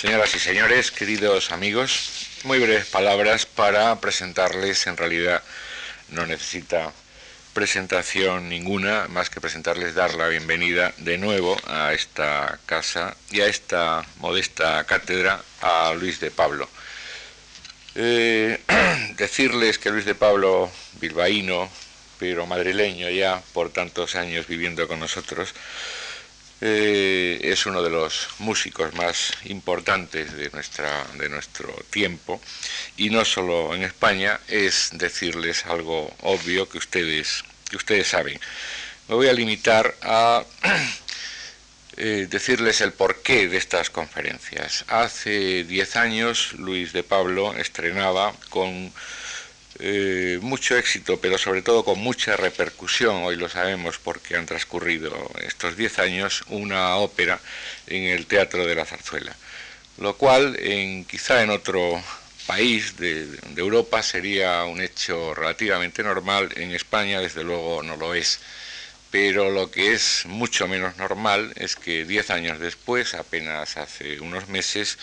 Señoras y señores, queridos amigos, muy breves palabras para presentarles, en realidad no necesita presentación ninguna, más que presentarles, dar la bienvenida de nuevo a esta casa y a esta modesta cátedra a Luis de Pablo. Eh, decirles que Luis de Pablo, bilbaíno, pero madrileño ya por tantos años viviendo con nosotros, eh, es uno de los músicos más importantes de, nuestra, de nuestro tiempo y no solo en España, es decirles algo obvio que ustedes, que ustedes saben. Me voy a limitar a eh, decirles el porqué de estas conferencias. Hace diez años Luis de Pablo estrenaba con eh, mucho éxito, pero sobre todo con mucha repercusión, hoy lo sabemos porque han transcurrido estos diez años, una ópera en el Teatro de la Zarzuela, lo cual en, quizá en otro país de Europa sería un hecho relativamente normal, en España desde luego no lo es. Pero lo que es mucho menos normal es que diez años después, apenas hace unos meses,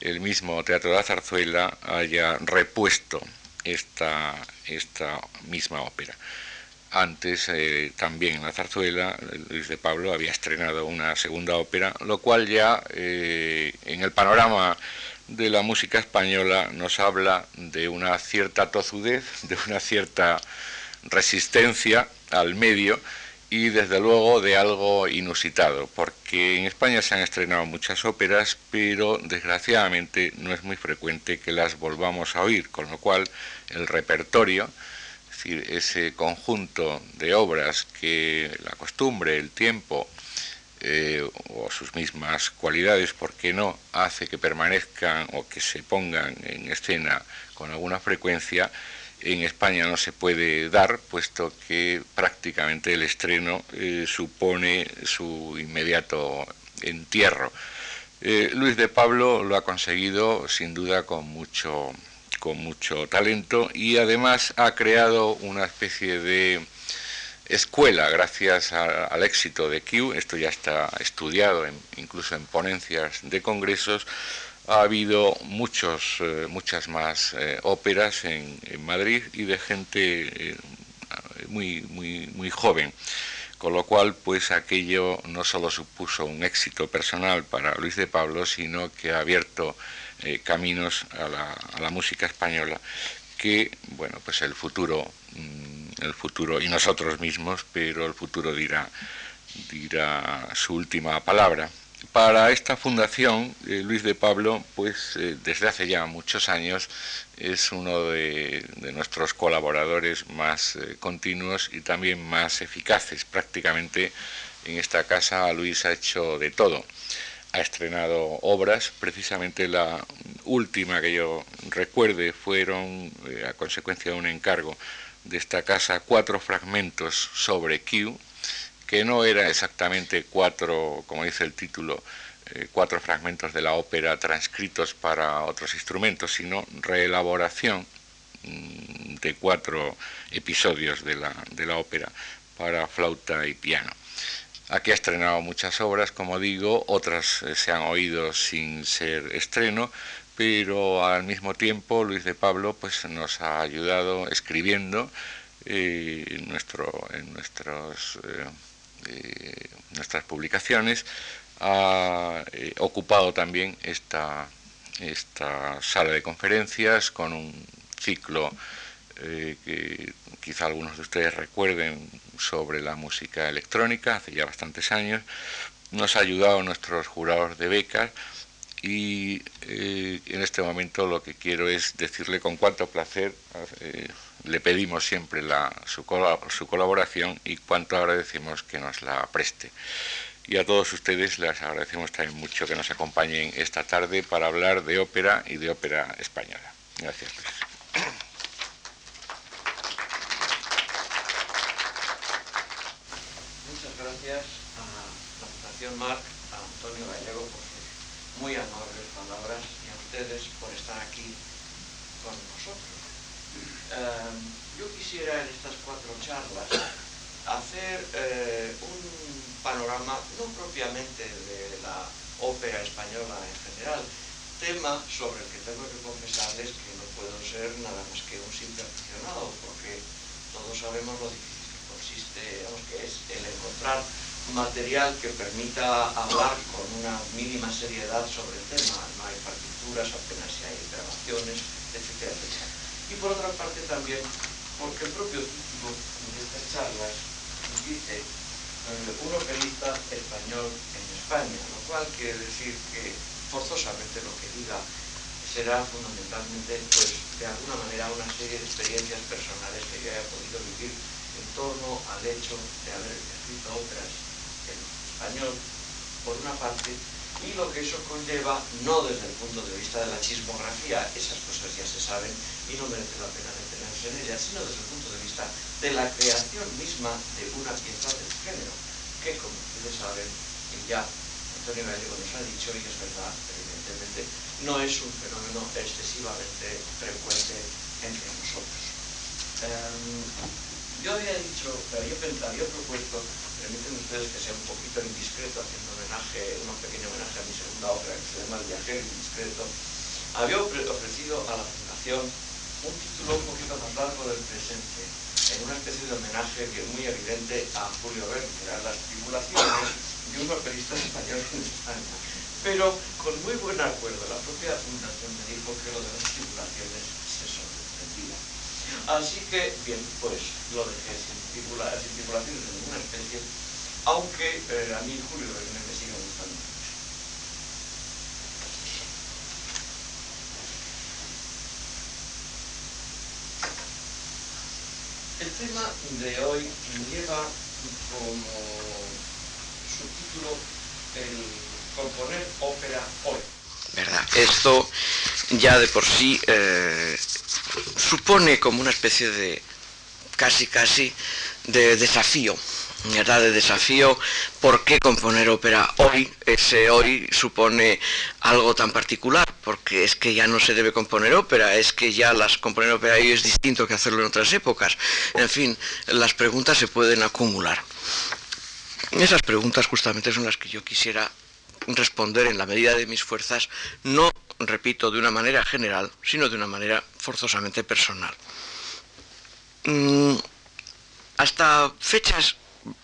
el mismo Teatro de la Zarzuela haya repuesto esta, esta misma ópera. Antes, eh, también en la zarzuela, Luis de Pablo había estrenado una segunda ópera, lo cual ya eh, en el panorama de la música española nos habla de una cierta tozudez, de una cierta resistencia al medio, y desde luego de algo inusitado, porque en España se han estrenado muchas óperas, pero desgraciadamente no es muy frecuente que las volvamos a oír, con lo cual el repertorio, es decir, ese conjunto de obras que la costumbre, el tiempo eh, o sus mismas cualidades, ¿por qué no?, hace que permanezcan o que se pongan en escena con alguna frecuencia, en España no se puede dar, puesto que prácticamente el estreno eh, supone su inmediato entierro. Eh, Luis de Pablo lo ha conseguido sin duda con mucho, con mucho talento y además ha creado una especie de escuela gracias al éxito de Q, esto ya está estudiado incluso en ponencias de congresos, ha habido muchos, eh, muchas más eh, óperas en, Madrid y de gente eh, muy, muy, muy joven. Con lo cual, pues aquello no solo supuso un éxito personal para Luis de Pablo, sino que ha abierto caminos a la, a la, música española que, bueno, pues el futuro, mm, el futuro, y nosotros mismos, pero el futuro dirá, dirá su última palabra para esta fundación, eh, Luis de Pablo, pues eh, desde hace ya muchos años es uno de, nuestros colaboradores más eh, continuos y también más eficaces. Prácticamente en esta casa Luis ha hecho de todo. Ha estrenado obras, precisamente la última que yo recuerde fueron, a consecuencia de un encargo de esta casa, cuatro fragmentos sobre Q, que no era exactamente cuatro, como dice el título, eh, cuatro fragmentos de la ópera transcritos para otros instrumentos, sino reelaboración mm, de cuatro episodios de la, de la ópera para flauta y piano. Aquí ha estrenado muchas obras, como digo, otras eh, se han oído sin ser estreno, pero al mismo tiempo Luis de Pablo pues, nos ha ayudado escribiendo eh, en, nuestro, en nuestros nuestras publicaciones, ha eh, ocupado también esta, esta sala de conferencias con un ciclo eh, que quizá algunos de ustedes recuerden sobre la música electrónica, hace ya bastantes años. Nos ha ayudado nuestros jurados de becas y eh, en este momento lo que quiero es decirle con cuánto placer le pedimos siempre su, colaboración y cuánto agradecemos que nos la preste. Y a todos ustedes les agradecemos también mucho que nos acompañen esta tarde para hablar de ópera y de ópera española. Gracias. Muchas gracias a la Fundación Marc, a Antonio Gallego por sus muy amables palabras y a ustedes por estar aquí con nosotros. Yo quisiera en estas cuatro charlas hacer eh, un panorama no propiamente de la ópera española en general, tema sobre el que tengo que confesarles que no puedo ser nada más que un simple aficionado, porque todos sabemos lo difícil que consiste, digamos, que es el encontrar material que permita hablar con una mínima seriedad sobre el tema. No hay partituras, apenas hay grabaciones, etcétera, etcétera. Y por otra parte también porque el propio título de estas charlas dice eh, un operista español en España, lo cual quiere decir que forzosamente lo que diga será fundamentalmente, pues, de alguna manera una serie de experiencias personales que yo haya podido vivir en torno al hecho de haber escrito óperas en español, por una parte, y lo que eso conlleva, no desde el punto de vista de la chismografía, esas cosas ya se saben y no merece la pena detenerse en ellas, sino desde el punto de vista de la creación misma de una pieza del género, que como ustedes saben, y ya Antonio Gallego nos ha dicho, y es verdad, evidentemente, no es un fenómeno excesivamente frecuente entre nosotros. Em, yo había dicho, había, pensado, había propuesto, permiten ustedes que sea un poquito indiscreto, haciendo homenaje, un pequeño homenaje a mi segunda obra que se llama El viajero indiscreto, había ofrecido a la Fundación un título un poquito más largo del presente, en una especie de homenaje muy evidente a Julio Verne, que eran las tribulaciones de un operista español en España. Pero con muy buen acuerdo, la propia fundación me dijo que lo de las tribulaciones se sorprendía. Así que, bien, pues lo dejé sin, tripulaciones de ninguna especie, aunque eh, a mí Julio me sigue gustando mucho. El tema de hoy lleva como subtítulo el componer ópera hoy. ¿Verdad? Esto ya de por sí eh, supone como una especie de casi casi de desafío, ¿verdad? De desafío, ¿por qué componer ópera hoy? Ese hoy supone algo tan particular, porque es que ya no se debe componer ópera, es que ya las componer ópera hoy es distinto que hacerlo en otras épocas. En fin, las preguntas se pueden acumular. Esas preguntas justamente son las que yo quisiera responder en la medida de mis fuerzas, no, repito, de una manera general, sino de una manera forzosamente personal. Mm, hasta fechas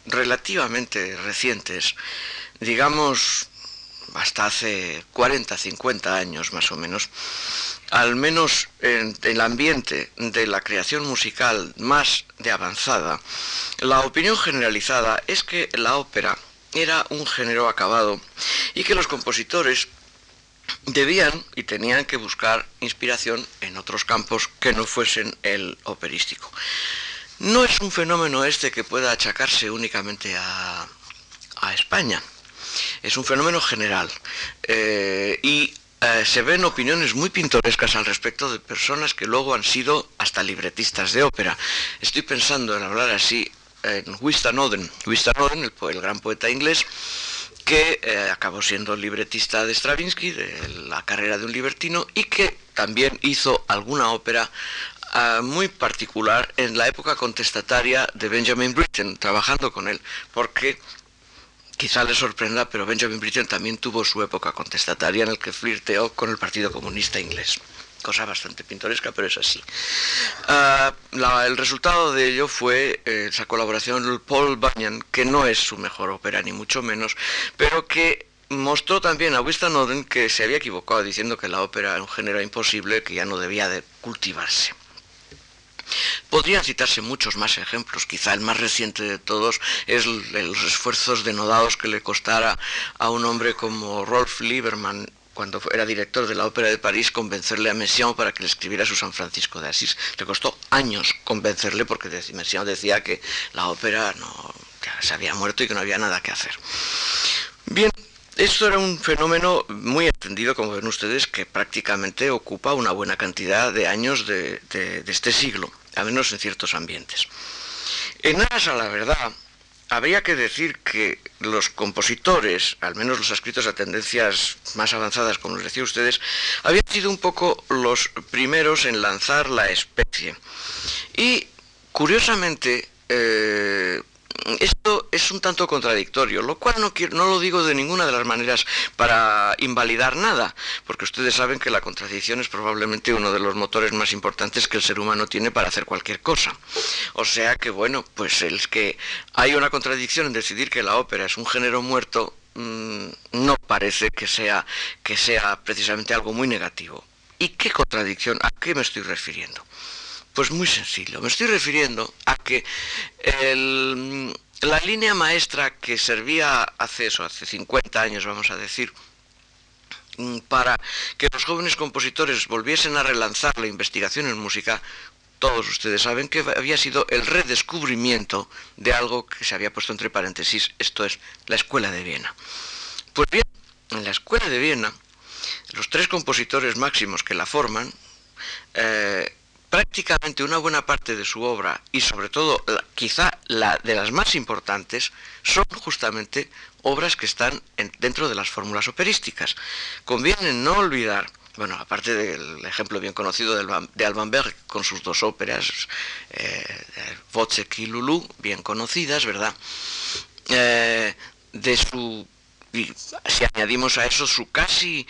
relativamente recientes, digamos hasta hace 40, 50 años más o menos, al menos en el ambiente de la creación musical más de avanzada, la opinión generalizada es que la ópera era un género acabado y que los compositores debían y tenían que buscar inspiración en otros campos que no fuesen el operístico. No es un fenómeno este que pueda achacarse únicamente a, España, es un fenómeno general. Eh, y eh, se ven opiniones muy pintorescas al respecto de personas que luego han sido hasta libretistas de ópera. Estoy pensando en hablar así en Winston Oden, Winston Oden, el, gran poeta inglés, que eh, acabó siendo libretista de Stravinsky, de la carrera de un libertino, y que también hizo alguna ópera muy particular en la época contestataria de Benjamin Britten, trabajando con él, porque quizá le sorprenda, pero Benjamin Britten también tuvo su época contestataria en el que flirteó con el Partido Comunista Inglés cosa bastante pintoresca, pero es así. Ah, el resultado de ello fue eh, esa colaboración Paul Bunyan, que no es su mejor ópera, ni mucho menos, pero que mostró también a Winston Oden que se había equivocado diciendo que la ópera era un género imposible, que ya no debía de cultivarse. Podrían citarse muchos más ejemplos, quizá el más reciente de todos es los esfuerzos denodados que le costara a un hombre como Rolf Lieberman cuando era director de la Ópera de París, convencerle a Messiaen para que le escribiera su San Francisco de Asís. Le costó años convencerle porque Messiaen decía que la ópera se había muerto y que no había nada que hacer. Bien, esto era un fenómeno muy extendido, como ven ustedes, que prácticamente ocupa una buena cantidad de años de, este siglo, al menos en ciertos ambientes. En aras a la verdad, habría que decir que los compositores, al menos los escritos a tendencias más avanzadas, como les decía ustedes, habían sido un poco los primeros en lanzar la especie. Y, curiosamente, eh, esto es un tanto contradictorio, lo cual no, lo digo de ninguna de las maneras para invalidar nada, porque ustedes saben que la contradicción es probablemente uno de los motores más importantes que el ser humano tiene para hacer cualquier cosa. O sea que, bueno, pues el que hay una contradicción en decidir que la ópera es un género muerto, mm, no parece que sea, que sea precisamente algo muy negativo. ¿Y qué contradicción? ¿A qué me estoy refiriendo? Pues muy sencillo. Me estoy refiriendo a que la línea maestra que servía hace eso, hace 50 años, vamos a decir, mm, para que los jóvenes compositores volviesen a relanzar la investigación en música, todos ustedes saben que había sido el redescubrimiento de algo que se había puesto entre paréntesis, esto es la Escuela de Viena. Pues bien, en la Escuela de Viena, los tres compositores máximos que la forman, eh, prácticamente una buena parte de su obra y sobre todo quizá la de las más importantes son justamente obras que están dentro de las fórmulas operísticas. Conviene no olvidar, bueno, aparte del ejemplo bien conocido de Alban Berg con sus dos óperas, eh, y Lulu, bien conocidas, ¿verdad? Eh, de su, si añadimos a eso su casi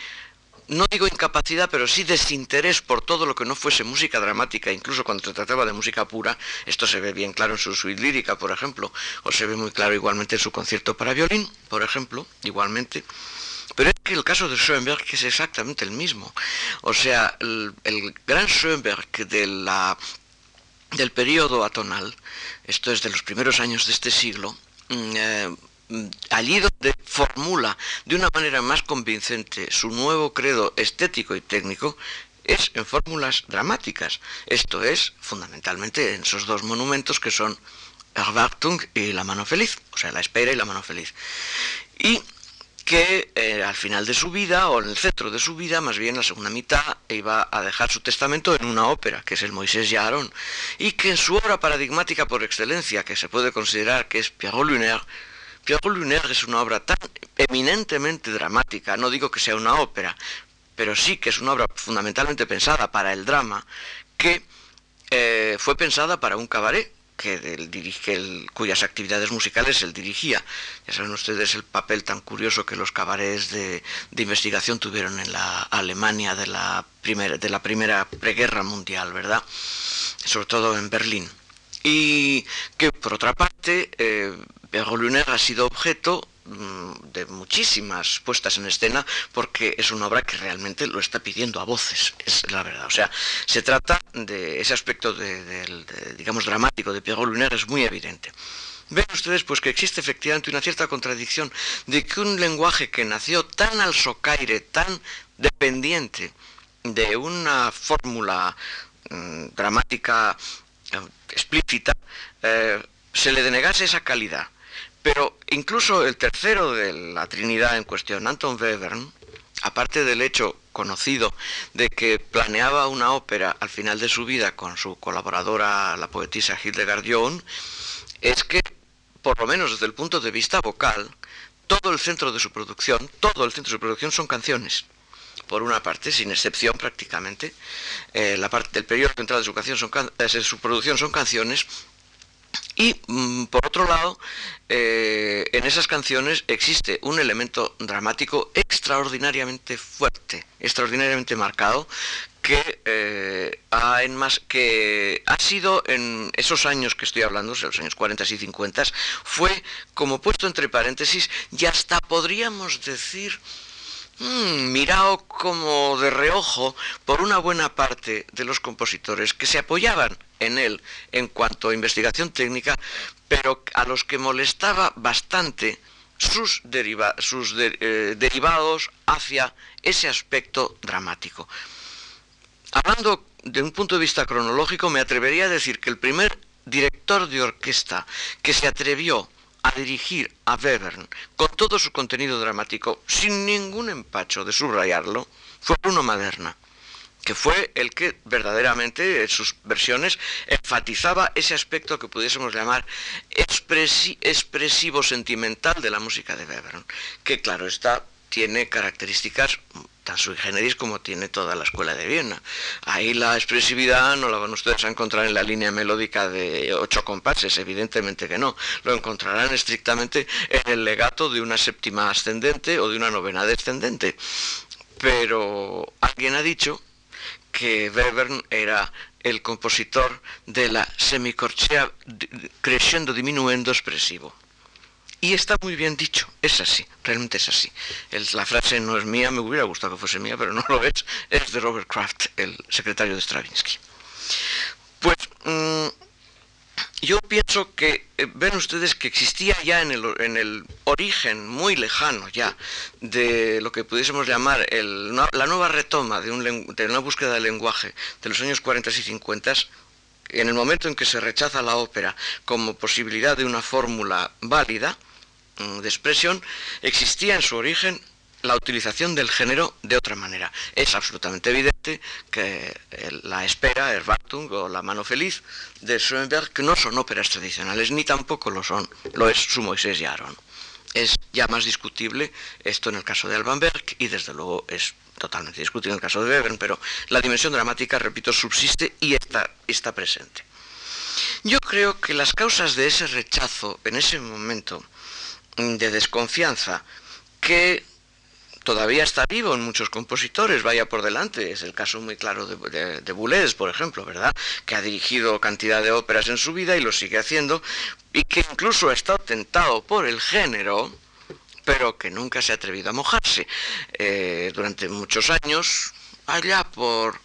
no digo incapacidad, pero sí desinterés por todo lo que no fuese música dramática, incluso cuando se trataba de música pura, esto se ve bien claro en su suite lírica, por ejemplo, o se ve muy claro igualmente en su concierto para violín, por ejemplo, igualmente. Pero es que el caso de Schoenberg es exactamente el mismo. O sea, el, gran Schoenberg de la, del periodo atonal, esto es de los primeros años de este siglo, mm, eh, allí donde formula de una manera más convincente su nuevo credo estético y técnico, es en fórmulas dramáticas. Esto es fundamentalmente en esos dos monumentos que son Erwartung y la mano feliz, o sea, la espera y la mano feliz. Y que eh, al final de su vida, o en el centro de su vida, más bien la segunda mitad, iba a dejar su testamento en una ópera, que es el Moisés y Aarón, y que en su obra paradigmática por excelencia, que se puede considerar que es Pierrot Lunaire, Pierre Lunaire es una obra tan eminentemente dramática, no digo que sea una ópera, pero sí que es una obra fundamentalmente pensada para el drama, que eh, fue pensada para un cabaret, que el, cuyas actividades musicales él dirigía. Ya saben ustedes el papel tan curioso que los cabarets de, investigación tuvieron en la Alemania de la primera, de la primera preguerra mundial, ¿verdad? Sobre todo en Berlín. Y que por otra parte, eh, pero Lunaire ha sido objeto mm, de muchísimas puestas en escena porque es una obra que realmente lo está pidiendo a voces, es la verdad. O sea, se trata de ese aspecto digamos dramático de Pierrot Lunaire es muy evidente. Ven ustedes pues que existe efectivamente una cierta contradicción de que un lenguaje que nació tan al socaire, tan dependiente de una fórmula mm, dramática eh, explícita, eh, se le denegase esa calidad pero incluso el tercero de la Trinidad en cuestión, Anton Webern, aparte del hecho conocido de que planeaba una ópera al final de su vida con su colaboradora, la poetisa Hildegard John, es que, por lo menos desde el punto de vista vocal, todo el centro de su producción, todo el centro de su producción son canciones. Por una parte, sin excepción prácticamente, eh, la parte del periodo central de su producción son canciones y mm, por otro lado, eh, en esas canciones existe un elemento dramático extraordinariamente fuerte, extraordinariamente marcado, que, eh, ha que ha sido en esos años que estoy hablando, los años 40 y 50, fue como puesto entre paréntesis y hasta podríamos decir mm, mirado como de reojo por una buena parte de los compositores que se apoyaban en él en cuanto a investigación técnica, pero a los que molestaba bastante sus, eh, derivados hacia ese aspecto dramático. Hablando de un punto de vista cronológico, me atrevería a decir que el primer director de orquesta que se atrevió a dirigir a Webern con todo su contenido dramático, sin ningún empacho de subrayarlo, fue Bruno Maderna que fue el que verdaderamente en sus versiones enfatizaba ese aspecto que pudiésemos llamar expresivo sentimental de la música de Webern, que claro está, tiene características tan sui generis como tiene toda la escuela de Viena. Ahí la expresividad no la van ustedes a encontrar en la línea melódica de ocho compases, evidentemente que no. Lo encontrarán estrictamente en el legato de una séptima ascendente o de una novena descendente. Pero alguien ha dicho que Webern era el compositor de la semicorchea crescendo diminuendo expresivo. Y está muy bien dicho, es así, realmente es así. la frase no es mía, me hubiera gustado que fuese mía, pero no lo es, es de Robert Kraft, el secretario de Stravinsky. Pues mm, yo pienso que, eh, ven ustedes que existía ya en el, origen muy lejano ya de lo que pudiésemos llamar la nueva retoma de, de una búsqueda del lenguaje de los años 40 y 50 en el momento en que se rechaza la ópera como posibilidad de una fórmula válida, de expresión, existía en su origen la utilización del género de otra manera. Es absolutamente evidente que la espera, el Wartung o la mano feliz de Schoenberg no son óperas tradicionales, ni tampoco lo son, lo es su Moisés y Aarón. Es ya más discutible esto en el caso de Alban Berg y desde luego es totalmente discutible en el caso de Webern, pero la dimensión dramática, repito, subsiste y está, está presente. Yo creo que las causas de ese rechazo en ese momento de desconfianza que todavía está vivo en muchos compositores, vaya por delante, es el caso muy claro de, de, Boulez, por ejemplo, ¿verdad? Que ha dirigido cantidad de óperas en su vida y lo sigue haciendo, y que incluso ha estado tentado por el género, pero que nunca se ha atrevido a mojarse. Eh, durante muchos años, allá por,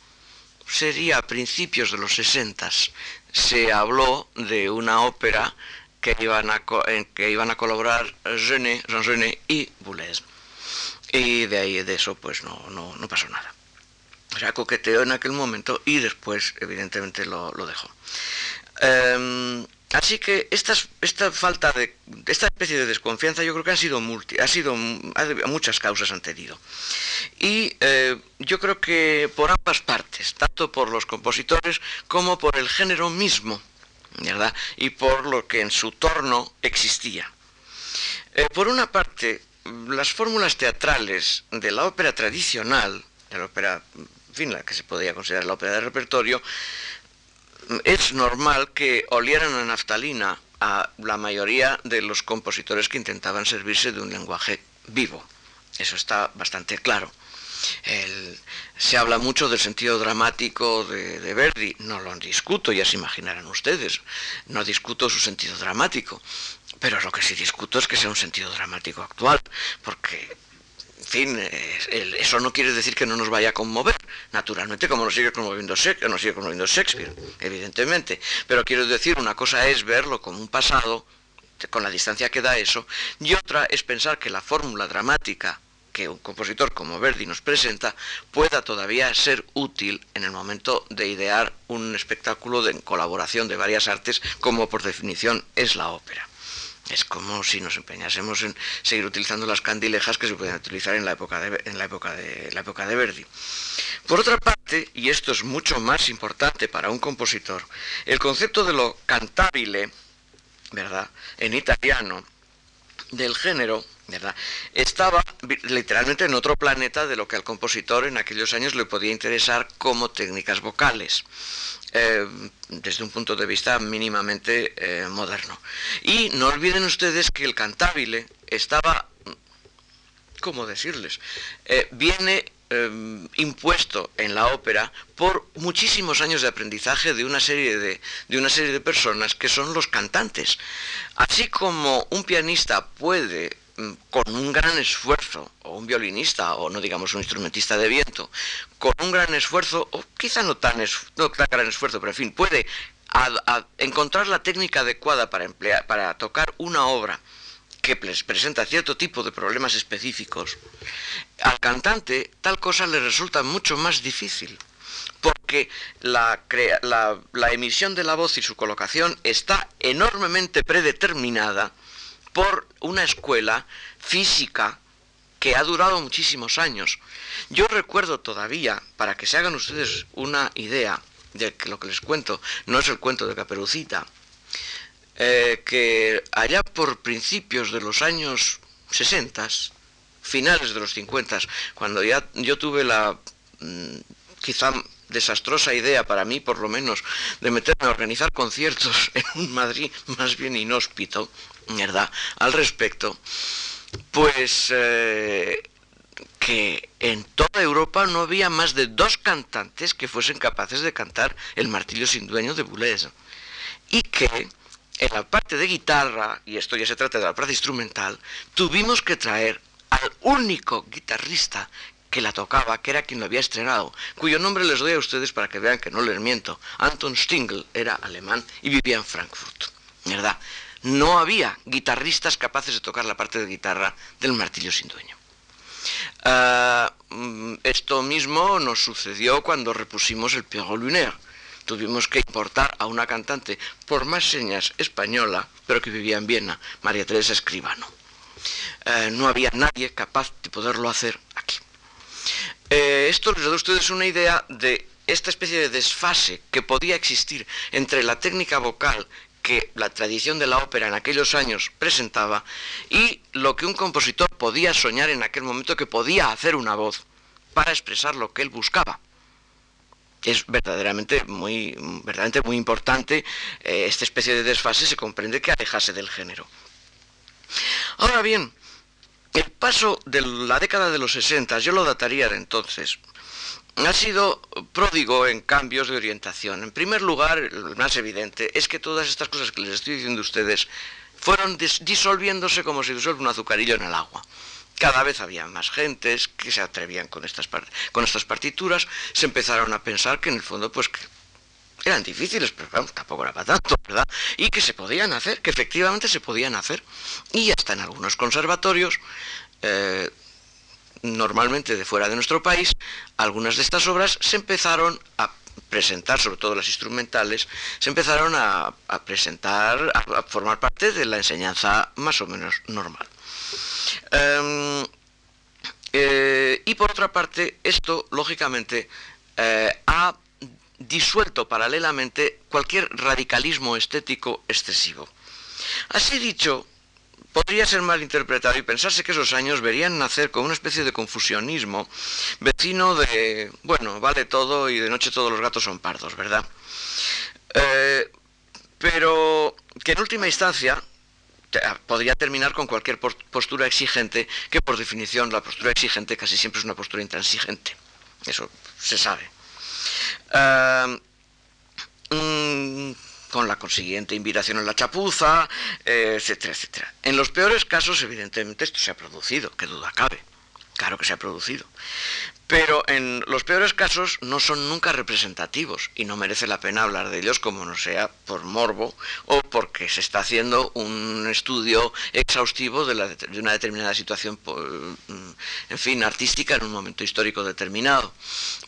sería a principios de los sesentas, se habló de una ópera que iban a, que iban a colaborar Jean Genet y Boulez. Y de ahí de eso pues no, no, no pasó nada. O sea, coqueteó en aquel momento y después evidentemente lo, lo dejó. Em, así que esta, esta falta de esta especie de desconfianza yo creo que han sido multi, ha sido muchas causas han tenido y eh, yo creo que por ambas partes tanto por los compositores como por el género mismo y por lo que en su torno existía. Eh, por una parte, las fórmulas teatrales de la ópera tradicional, de la ópera, en la que se podría considerar la ópera de repertorio, es normal que olieran a naftalina a la mayoría de los compositores que intentaban servirse de un lenguaje vivo. Eso está bastante claro se habla mucho del sentido dramático de, Verdi, no lo discuto, ya se imaginarán ustedes, no discuto su sentido dramático, pero lo que sí discuto es que sea un sentido dramático actual, porque en fin, eso no quiere decir que no nos vaya a conmover, naturalmente, como nos sigue conmoviendo, nos sigue conmoviendo Shakespeare, evidentemente. Pero quiero decir, una cosa es verlo como un pasado, con la distancia que da eso, y otra es pensar que la fórmula dramática que un compositor como Verdi nos presenta pueda todavía ser útil en el momento de idear un espectáculo de colaboración de varias artes, como por definición es la ópera. Es como si nos empeñásemos en seguir utilizando las candilejas que se pueden utilizar en la época de, en la época de, la época de Verdi. Por otra parte, y esto es mucho más importante para un compositor, el concepto de lo cantabile, ¿verdad? En italiano, del género, ¿verdad? Estaba literalmente en otro planeta de lo que al compositor en aquellos años le podía interesar como técnicas vocales, eh, desde un punto de vista mínimamente eh, moderno. Y no olviden ustedes que el cantabile estaba, ¿cómo decirles? Eh, viene impuesto en la ópera por muchísimos años de aprendizaje de una serie de, de una serie de personas que son los cantantes. Así como un pianista puede Mm, con un gran esfuerzo, o un violinista, o no digamos un instrumentista de viento, con un gran esfuerzo, o quizá no tan, no tan gran esfuerzo, pero en fin, puede encontrar la técnica adecuada para, emplear, para tocar una obra que presenta cierto tipo de problemas específicos, al cantante tal cosa le resulta mucho más difícil, porque la emisión de la voz y su colocación está enormemente predeterminada, por una escuela física que ha durado muchísimos años. Yo recuerdo todavía, para que se hagan ustedes una idea de que lo que les cuento no es el cuento de Caperucita, eh, que allá por principios de los años 60, finales de los 50, cuando ya yo tuve la mm, quizá desastrosa idea para mí por lo menos de meterme a organizar conciertos en un Madrid más bien inhóspito, ¿verdad? Al respecto, pues eh, que en toda Europa no había más de dos cantantes que fuesen capaces de cantar El martillo sin dueño de Boulez. Y que en la parte de guitarra, y esto ya se trata de la parte instrumental, tuvimos que traer al único guitarrista que la tocaba, que era quien lo había estrenado, cuyo nombre les doy a ustedes para que vean que no les miento. Anton Stingl era alemán y vivía en Frankfurt. ¿Verdad? No había guitarristas capaces de tocar la parte de guitarra del martillo sin dueño. Ah, mm, esto mismo nos sucedió cuando repusimos el Pierrot Lunaire. Tuvimos que importar a una cantante por más señas española, pero que vivía en Viena, María Teresa Escribano. Eh, no había nadie capaz de poderlo hacer aquí. Eh, esto les da a ustedes una idea de esta especie de desfase que podía existir entre la técnica vocal que la tradición de la ópera en aquellos años presentaba y lo que un compositor podía soñar en aquel momento que podía hacer una voz para expresar lo que él buscaba. Es verdaderamente muy, verdaderamente muy importante eh, esta especie de desfase, se comprende que alejase del género. Ahora bien, el paso de la década de los 60, yo lo dataría de entonces, ha sido pródigo en cambios de orientación. En primer lugar, el más evidente es que todas estas cosas que les estoy diciendo a ustedes fueron disolviéndose como si disuelve un azucarillo en el agua. Cada vez había más gentes que se atrevían con estas, con estas partituras, se empezaron a pensar que en el fondo pues eran difíciles, pero tampoco era para tanto, ¿verdad? Y que se podían hacer, que efectivamente se podían hacer. Y hasta en algunos conservatorios, eh, normalmente de fuera de nuestro país, algunas de estas obras se empezaron a presentar, sobre todo las instrumentales, se empezaron a, presentar, a, formar parte de la enseñanza más o menos normal. Em, eh, y por otra parte, esto, lógicamente, eh, ha disuelto paralelamente cualquier radicalismo estético excesivo. Así dicho, podría ser mal interpretado y pensarse que esos años verían nacer con una especie de confusionismo vecino de, bueno, vale todo y de noche todos los gatos son pardos, ¿verdad? Eh, pero que en última instancia podría terminar con cualquier postura exigente, que por definición la postura exigente casi siempre es una postura intransigente. Eso se sabe. Mm, con la consiguiente invitación a la chapuza, eh, etcétera, etcétera. En los peores casos, evidentemente, esto se ha producido, que duda cabe. Claro que se ha producido. Pero en los peores casos no son nunca representativos y no merece la pena hablar de ellos como no sea por morbo o porque se está haciendo un estudio exhaustivo de, una determinada situación, mm, en fin, artística en un momento histórico determinado.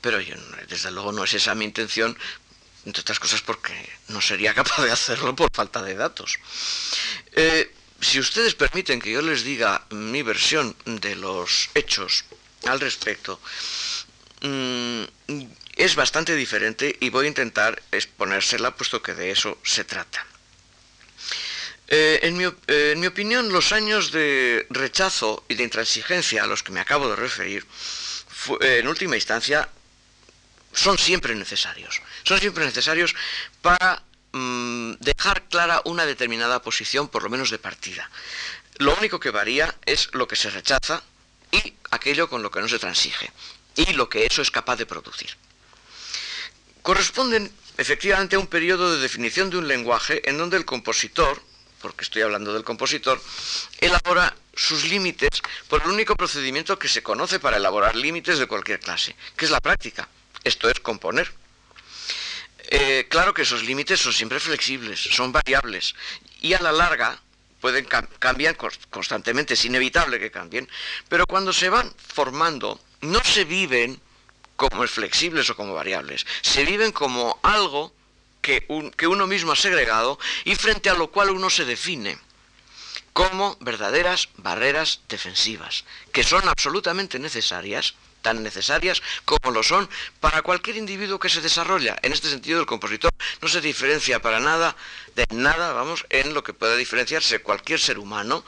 Pero yo, desde luego no es esa mi intención, entre otras cosas porque no sería capaz de hacerlo por falta de datos. Eh, si ustedes permiten que yo les diga mi versión de los hechos al respecto, mm, es bastante diferente y voy a intentar exponérsela puesto que de eso se trata. Eh, en, mi, eh, en, mi, opinión, los años de rechazo y de intransigencia a los que me acabo de referir, en última instancia, son siempre necesarios. Son siempre necesarios para mm, dejar clara una determinada posición, por lo menos de partida. Lo único que varía es lo que se rechaza aquello con lo que no se transige, y lo que eso es capaz de producir. Corresponden efectivamente a un periodo de definición de un lenguaje en donde el compositor, porque estoy hablando del compositor, elabora sus límites por el único procedimiento que se conoce para elaborar límites de cualquier clase, que es la práctica. Esto es componer. Eh, claro que esos límites son siempre flexibles, son variables y a la larga pueden cambiar constantemente, es inevitable que cambien, pero cuando se van formando no se viven como flexibles o como variables, se viven como algo que, que uno mismo ha segregado y frente a lo cual uno se define como verdaderas barreras defensivas, que son absolutamente necesarias tan necesarias como lo son para cualquier individuo que se desarrolla. En este sentido, el compositor no se diferencia para nada, de nada, vamos, en lo que pueda diferenciarse cualquier ser humano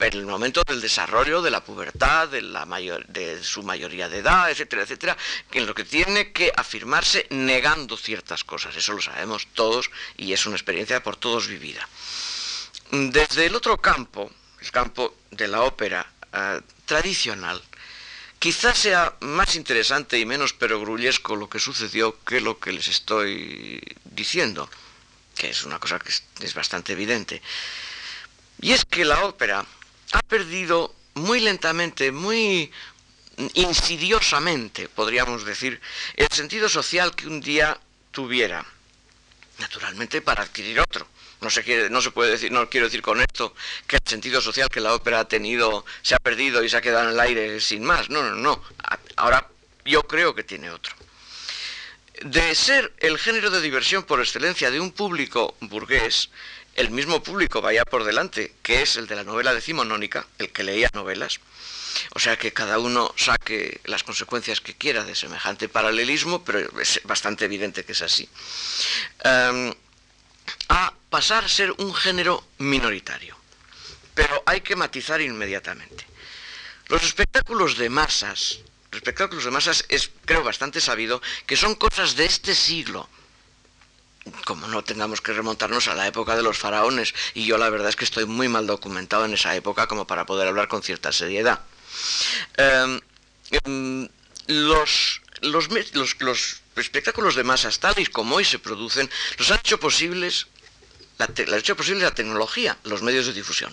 en el momento del desarrollo, de la pubertad, de, la mayor, de su mayoría de edad, etcétera, etcétera, en lo que tiene que afirmarse negando ciertas cosas. Eso lo sabemos todos y es una experiencia por todos vivida. Desde el otro campo, el campo de la ópera eh, tradicional, quizás sea más interesante y menos perogrullesco lo que sucedió que lo que les estoy diciendo, que es una cosa que es bastante evidente. Y es que la ópera ha perdido muy lentamente, muy insidiosamente, podríamos decir, el sentido social que un día tuviera. Naturalmente para adquirir otro. No se, quiere, no se puede decir, no quiero decir con esto que el sentido social que la ópera ha tenido se ha perdido y se ha quedado en el aire sin más. No, no, no. Ahora yo creo que tiene otro. De ser el género de diversión por excelencia de un público burgués, el mismo público vaya por delante, que es el de la novela decimonónica, el que leía novelas. O sea que cada uno saque las consecuencias que quiera de semejante paralelismo, pero es bastante evidente que es así. A pasar a ser un género minoritario. Pero hay que matizar inmediatamente. Los espectáculos de masas, los espectáculos de masas es, creo, bastante sabido que son cosas de este siglo, como no tengamos que remontarnos a la época de los faraones, y yo la verdad es que estoy muy mal documentado en esa época como para poder hablar con cierta seriedad. Em, em, los, los, espectáculos de masas tales como hoy se producen, los han hecho posibles, la, hecho posible la tecnología, los medios de difusión.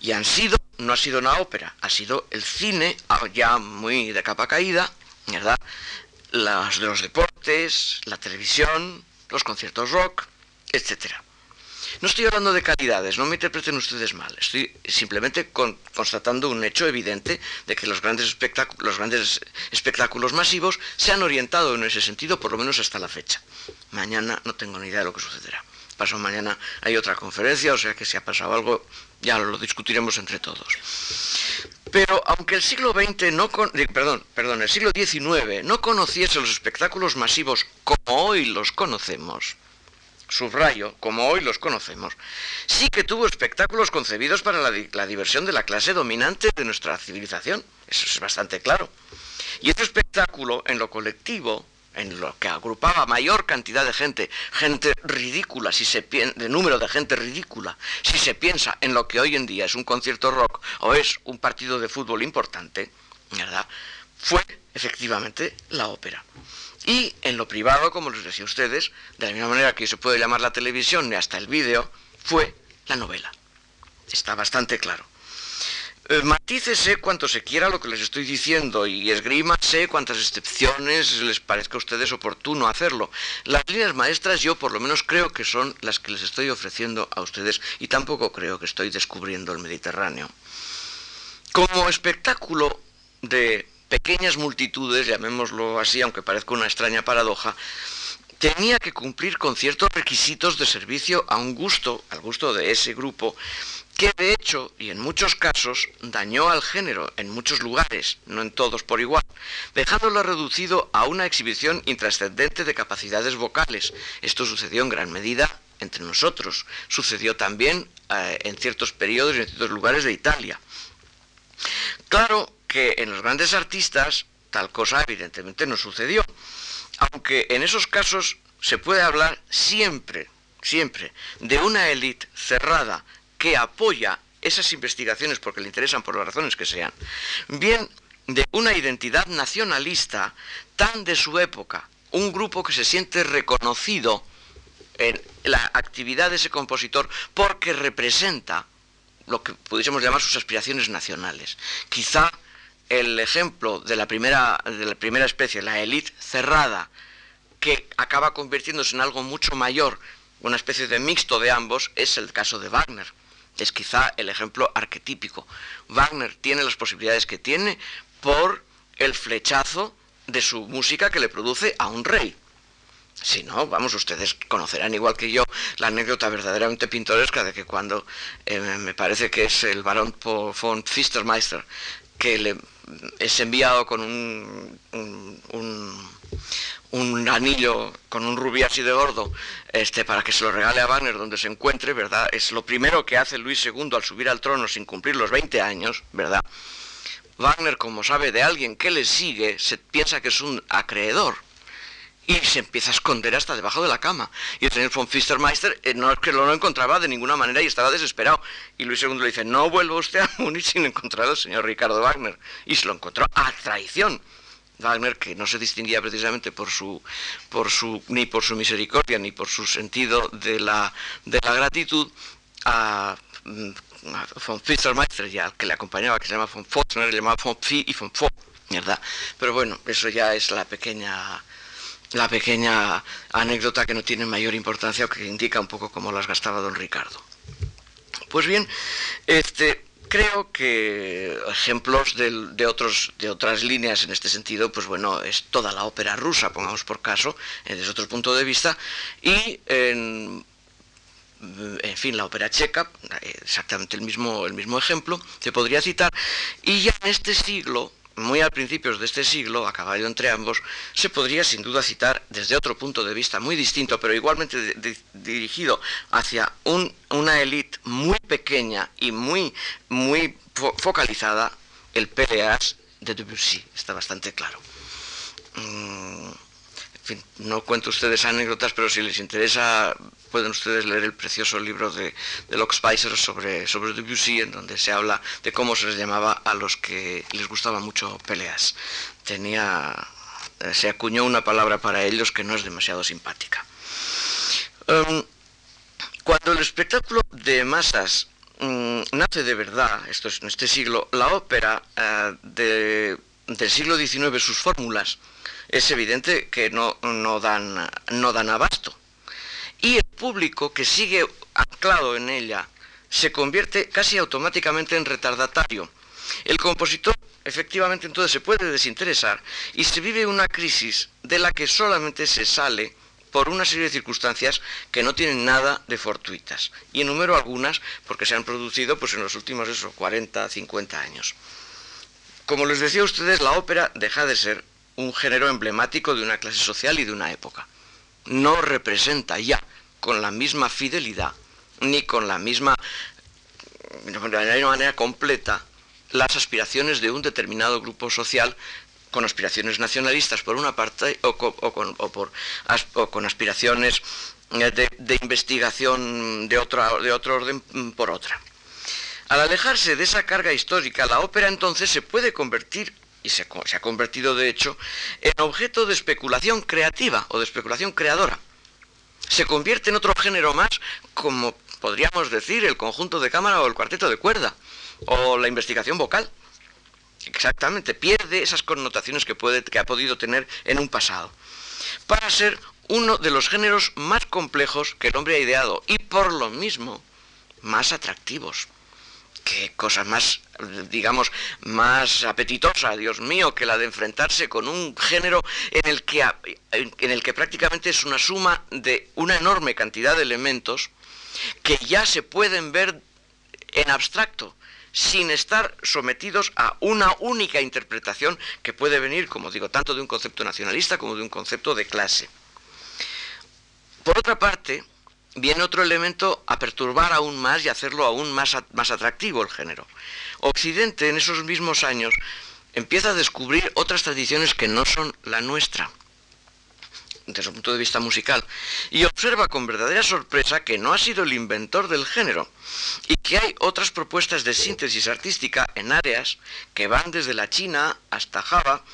Y han sido, no ha sido una ópera, ha sido el cine, ah, ya muy de capa caída, ¿verdad? Las de los deportes, la televisión, los conciertos rock, etc. No estoy hablando de calidades, no me interpreten ustedes mal, estoy simplemente constatando un hecho evidente de que los grandes, los grandes espectáculos masivos se han orientado en ese sentido, por lo menos hasta la fecha. Mañana no tengo ni idea de lo que sucederá. Paso mañana hay otra conferencia, o sea que si ha pasado algo ya lo discutiremos entre todos. Pero aunque el siglo XX no perdón, perdón, el siglo XIX no conociese los espectáculos masivos como hoy los conocemos, subrayo, como hoy los conocemos, sí que tuvo espectáculos concebidos para la, la diversión de la clase dominante de nuestra civilización. Eso es bastante claro. Y este espectáculo, en lo colectivo, en lo que agrupaba mayor cantidad de gente, gente ridícula, si se de número de gente ridícula, si se piensa en lo que hoy en día es un concierto rock o es un partido de fútbol importante, ¿verdad? Fue efectivamente la ópera. Y en lo privado, como les decía ustedes, de la misma manera que se puede llamar la televisión y hasta el vídeo, fue la novela. Está bastante claro. Eh, matícese cuanto se quiera lo que les estoy diciendo y esgrímase cuantas excepciones les parezca a ustedes oportuno hacerlo. Las líneas maestras yo por lo menos creo que son las que les estoy ofreciendo a ustedes y tampoco creo que estoy descubriendo el Mediterráneo. Como espectáculo de pequeñas multitudes, llamémoslo así, aunque parezca una extraña paradoja, tenía que cumplir con ciertos requisitos de servicio a un gusto, al gusto de ese grupo, que de hecho, y en muchos casos, dañó al género en muchos lugares, no en todos por igual, dejándolo reducido a una exhibición intrascendente de capacidades vocales. Esto sucedió en gran medida entre nosotros, sucedió también eh, en ciertos periodos y en ciertos lugares de Italia. Claro que en los grandes artistas tal cosa evidentemente no sucedió, aunque en esos casos se puede hablar siempre, siempre, de una élite cerrada, que apoya esas investigaciones porque le interesan por las razones que sean, bien de una identidad nacionalista tan de su época, un grupo que se siente reconocido en la actividad de ese compositor porque representa lo que pudiésemos llamar sus aspiraciones nacionales. Quizá el ejemplo de la primera, de la primera especie, la élite cerrada, que acaba convirtiéndose en algo mucho mayor, una especie de mixto de ambos, es el caso de Wagner es quizá el ejemplo arquetípico. Wagner tiene las posibilidades que tiene por el flechazo de su música que le produce a un rey. Si no, vamos, ustedes conocerán igual que yo la anécdota verdaderamente pintoresca de que cuando eh, me parece que es el barón von Fistermeister que le es enviado con un, anillo, con un rubí así de gordo, este, para que se lo regale a Wagner donde se encuentre, ¿verdad? Es lo primero que hace Luis II al subir al trono sin cumplir los 20 años, ¿verdad? Wagner, como sabe de alguien que le sigue, se piensa que es un acreedor y se empieza a esconder hasta debajo de la cama. Y el señor von Fistermeister eh, no es que lo encontraba de ninguna manera y estaba desesperado. Y Luis II le dice, no vuelva usted a Múnich sin encontrar al señor Ricardo Wagner. Y se lo encontró a traición. Wagner, que no se distinguía precisamente por su, por su, ni por su misericordia ni por su sentido de la, de la gratitud, a, mm, von Fistermeister, ya al que le acompañaba, que se llama von Foxner, le llamaba von Phi y von Fo, ¿verdad? Pero bueno, eso ya es la pequeña la pequeña anécdota que no tiene mayor importancia o que indica un poco cómo las gastaba don Ricardo. Pues bien, este, creo que ejemplos de, otros, de otras líneas en este sentido, pues bueno, es toda la ópera rusa, pongamos por caso, eh, desde otro punto de vista, y en, en fin, la ópera checa, eh, exactamente el mismo, el mismo ejemplo, se podría citar, y ya en este siglo, muy a principios de este siglo, a caballo entre ambos, se podría sin duda citar desde otro punto de vista muy distinto, pero igualmente dirigido hacia una élite muy pequeña y muy, muy focalizada, el PDAs de Debussy, está bastante claro. Mm, no cuento ustedes anécdotas, pero si les interesa pueden ustedes leer el precioso libro de, Locke Spicer sobre, sobre Debussy, en donde se habla de cómo se les llamaba a los que les gustaba mucho peleas. Tenía, eh, se acuñó una palabra para ellos que no es demasiado simpática. Em, cuando el espectáculo de masas mm, nace de verdad, esto es en este siglo, la ópera eh, del siglo XIX, sus fórmulas, es evidente que no, no, dan, no dan abasto. Y el público que sigue anclado en ella se convierte casi automáticamente en retardatario. El compositor efectivamente entonces se puede desinteresar y se vive una crisis de la que solamente se sale por una serie de circunstancias que no tienen nada de fortuitas. Y enumero algunas porque se han producido pues, en los últimos esos 40, 50 años. Como les decía a ustedes, la ópera deja de ser un género emblemático de una clase social y de una época. No representa ya con la misma fidelidad ni con la misma, de la manera completa, las aspiraciones de un determinado grupo social con aspiraciones nacionalistas por una parte o con, aspiraciones de, de, investigación de, otra, de otro orden mm, por otra. Al alejarse de esa carga histórica, la ópera entonces se puede convertir y se, ha convertido de hecho en objeto de especulación creativa o de especulación creadora. Se convierte en otro género más, como podríamos decir el conjunto de cámara o el cuarteto de cuerda, o la investigación vocal. Exactamente, pierde esas connotaciones que, puede, que ha podido tener en un pasado, para ser uno de los géneros más complejos que el hombre ha ideado y por lo mismo más atractivos qué cosa más, digamos, más apetitosa, Dios mío, que la de enfrentarse con un género en el que, en el que prácticamente es una suma de una enorme cantidad de elementos que ya se pueden ver en abstracto, sin estar sometidos a una única interpretación que puede venir, como digo, tanto de un concepto nacionalista como de un concepto de clase. Por otra parte, viene otro elemento a perturbar aún más y hacerlo aún más, más atractivo el género. Occidente en esos mismos años empieza a descubrir otras tradiciones que no son la nuestra desde el punto de vista musical, y observa con verdadera sorpresa que no ha sido el inventor del género, y que hay otras propuestas de síntesis artística en áreas que van desde la China hasta Java,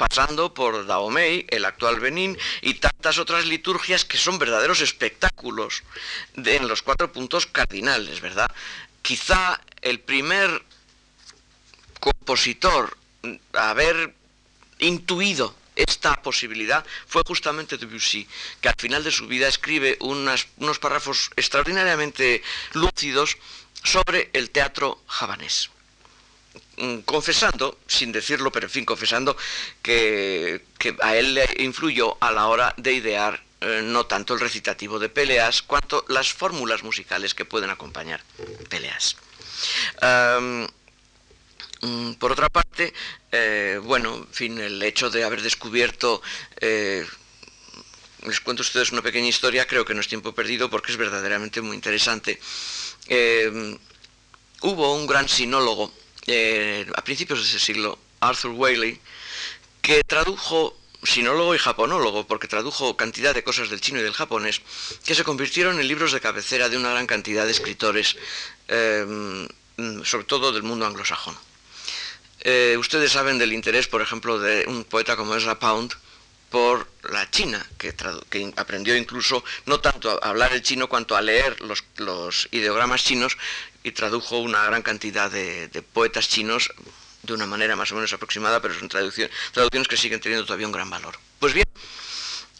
pasando por Dahomey, el actual Benín, y tantas otras liturgias que son verdaderos espectáculos en los cuatro puntos cardinales, ¿verdad? Quizá el primer compositor a haber intuido esta posibilidad fue justamente Debussy, que al final de su vida escribe unos párrafos extraordinariamente lúcidos sobre el teatro javanés. Mm, confesando, sin decirlo, pero en fin, confesando que, a él le influyó a la hora de idear eh, no tanto el recitativo de peleas, cuanto las fórmulas musicales que pueden acompañar peleas. Mm, por otra parte, eh, bueno, en fin, el hecho de haber descubierto eh, les cuento a ustedes una pequeña historia, creo que no es tiempo perdido porque es verdaderamente muy interesante. Eh, hubo un gran sinólogo a principios de ese siglo, Arthur Whaley, que tradujo, sinólogo y japonólogo, porque tradujo cantidad de cosas del chino y del japonés, que se convirtieron en libros de cabecera de una gran cantidad de escritores, sobre todo del mundo anglosajón. Eh, ustedes saben del interés, por ejemplo, de un poeta como Ezra Pound por la China, que, aprendió incluso no tanto a hablar el chino cuanto a leer los, ideogramas chinos y tradujo una gran cantidad de, poetas chinos de una manera más o menos aproximada, pero son traducciones, que siguen teniendo todavía un gran valor. Pues bien,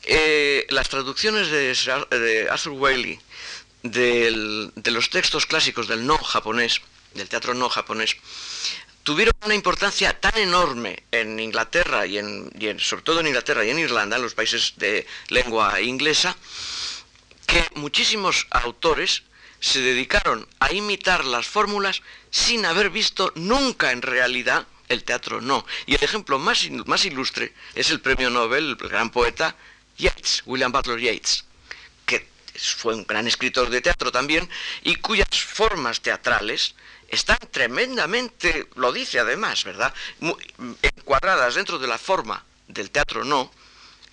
eh, las traducciones de, Arthur Whaley de los textos clásicos del no japonés, del teatro no japonés, tuvieron una importancia tan enorme en Inglaterra y, en, sobre todo en Inglaterra y en Irlanda, en los países de lengua inglesa, que muchísimos autores se dedicaron a imitar las fórmulas sin haber visto nunca en realidad el teatro no. Y el ejemplo más, más ilustre es el premio Nobel, el gran poeta Yeats, William Butler Yeats, que fue un gran escritor de teatro también y cuyas formas teatrales están tremendamente, lo dice además, ¿verdad? encuadradas dentro de la forma del teatro no,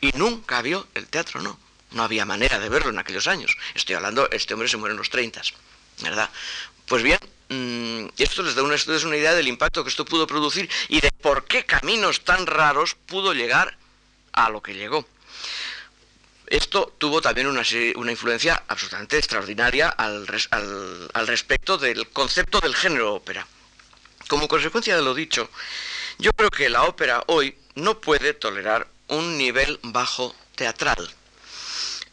y nunca vio el teatro no. No había manera de verlo en aquellos años. Estoy hablando, este hombre se muere en los 30, ¿verdad? Pues bien, mm, esto les da una, una idea del impacto que esto pudo producir y de por qué caminos tan raros pudo llegar a lo que llegó. Esto tuvo también una, influencia absolutamente extraordinaria al, respecto del concepto del género ópera. Como consecuencia de lo dicho, yo creo que la ópera hoy no puede tolerar un nivel bajo teatral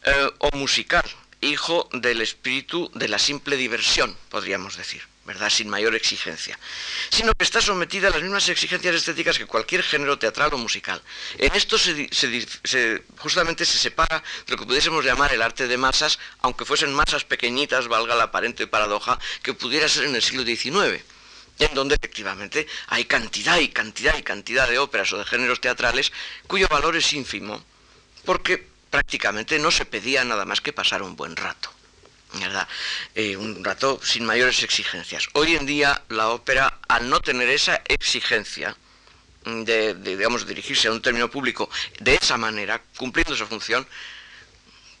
eh, o musical, hijo del espíritu de la simple diversión, podríamos decir. ¿verdad? Sin mayor exigencia, sino que está sometida a las mismas exigencias estéticas que cualquier género teatral o musical. En esto justamente se separa lo que pudiésemos llamar el arte de masas, aunque fuesen masas pequeñitas, valga la aparente paradoja, que pudiera ser en el siglo XIX en donde efectivamente hay cantidad y cantidad y cantidad de óperas o de géneros teatrales cuyo valor es ínfimo, porque prácticamente no se pedía nada más que pasar un buen rato. ¿verdad? Eh, un rato sin mayores exigencias. Hoy en día la ópera, al no tener esa exigencia de, digamos, dirigirse a un término público de esa manera, cumpliendo esa función,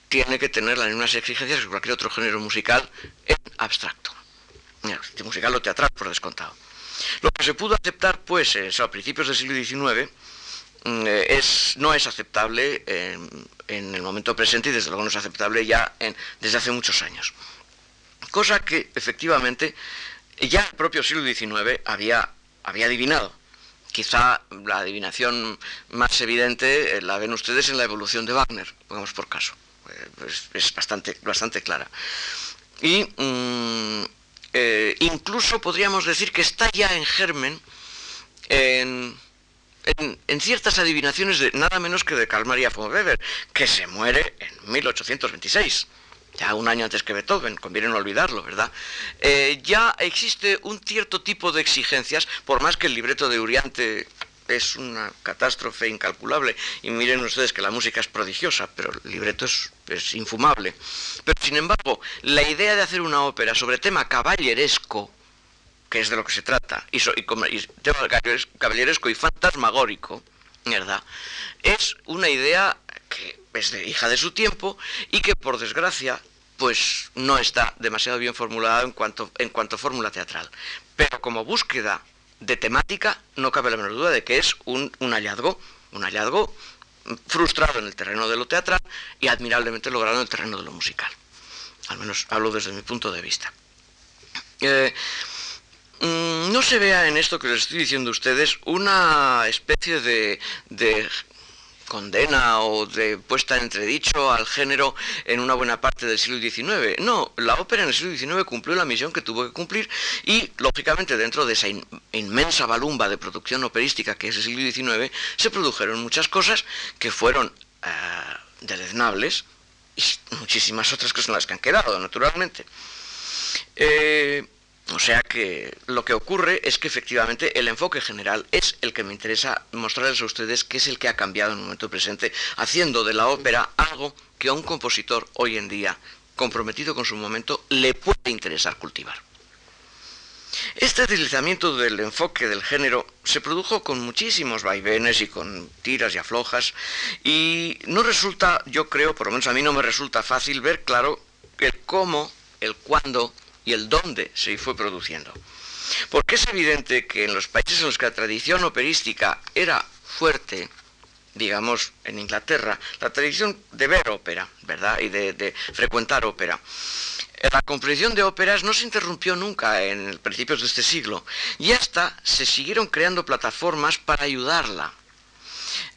tiene que tener las mismas exigencias que cualquier otro género musical en abstracto. Musical o teatral, por descontado. Lo que se pudo aceptar, pues, a principios del siglo XIX, es, no es aceptable en el momento presente y desde luego no es aceptable ya desde hace muchos años. Cosa que efectivamente ya el propio siglo XIX había, había adivinado. Quizá la adivinación más evidente eh, la ven ustedes en la evolución de Wagner, pongamos por caso. Eh, es, bastante, bastante clara. Y mm, eh, incluso podríamos decir que está ya en germen en en, ciertas adivinaciones de nada menos que de Karl Maria von Weber, que se muere en 1826 ya un año antes que Beethoven, conviene no olvidarlo, ¿verdad? Eh, ya existe un cierto tipo de exigencias, por más que el libreto de Uriante es una catástrofe incalculable, y miren ustedes que la música es prodigiosa, pero el libreto es infumable. Pero sin embargo, la idea de hacer una ópera sobre tema caballeresco, que es de lo que se trata, y, tema caballeresco y fantasmagórico, ¿verdad? Es una idea que es de hija de su tiempo y que por desgracia pues no está demasiado bien formulada en cuanto, en cuanto fórmula teatral. Pero como búsqueda de temática no cabe la menor duda de que es un, hallazgo, un hallazgo frustrado en el terreno de lo teatral y admirablemente logrado en el terreno de lo musical. Al menos hablo desde mi punto de vista. Eh, no se vea en esto que les estoy diciendo a ustedes una especie de, condena o de puesta en entredicho al género en una buena parte del siglo XIX. No, la ópera en el siglo XIX cumplió la misión que tuvo que cumplir y, lógicamente, dentro de esa inmensa balumba de producción operística que es el siglo XIX, se produjeron muchas cosas que fueron uh, deleznables y muchísimas otras que son las que han quedado, naturalmente. Eh, O sea que lo que ocurre es que efectivamente el enfoque general es el que me interesa mostrarles a ustedes que es el que ha cambiado en el momento presente, haciendo de la ópera algo que a un compositor hoy en día, comprometido con su momento, le puede interesar cultivar. Este deslizamiento del enfoque del género se produjo con muchísimos vaivenes y con tiras y aflojas y no resulta, yo creo, por lo menos a mí no me resulta fácil ver claro el cómo, el cuándo y el dónde se fue produciendo. Porque es evidente que en los países en los que la tradición operística era fuerte, digamos, en Inglaterra, la tradición de ver ópera, ¿verdad? Y de, frecuentar ópera. La composición de óperas no se interrumpió nunca en principios de este siglo y hasta se siguieron creando plataformas para ayudarla.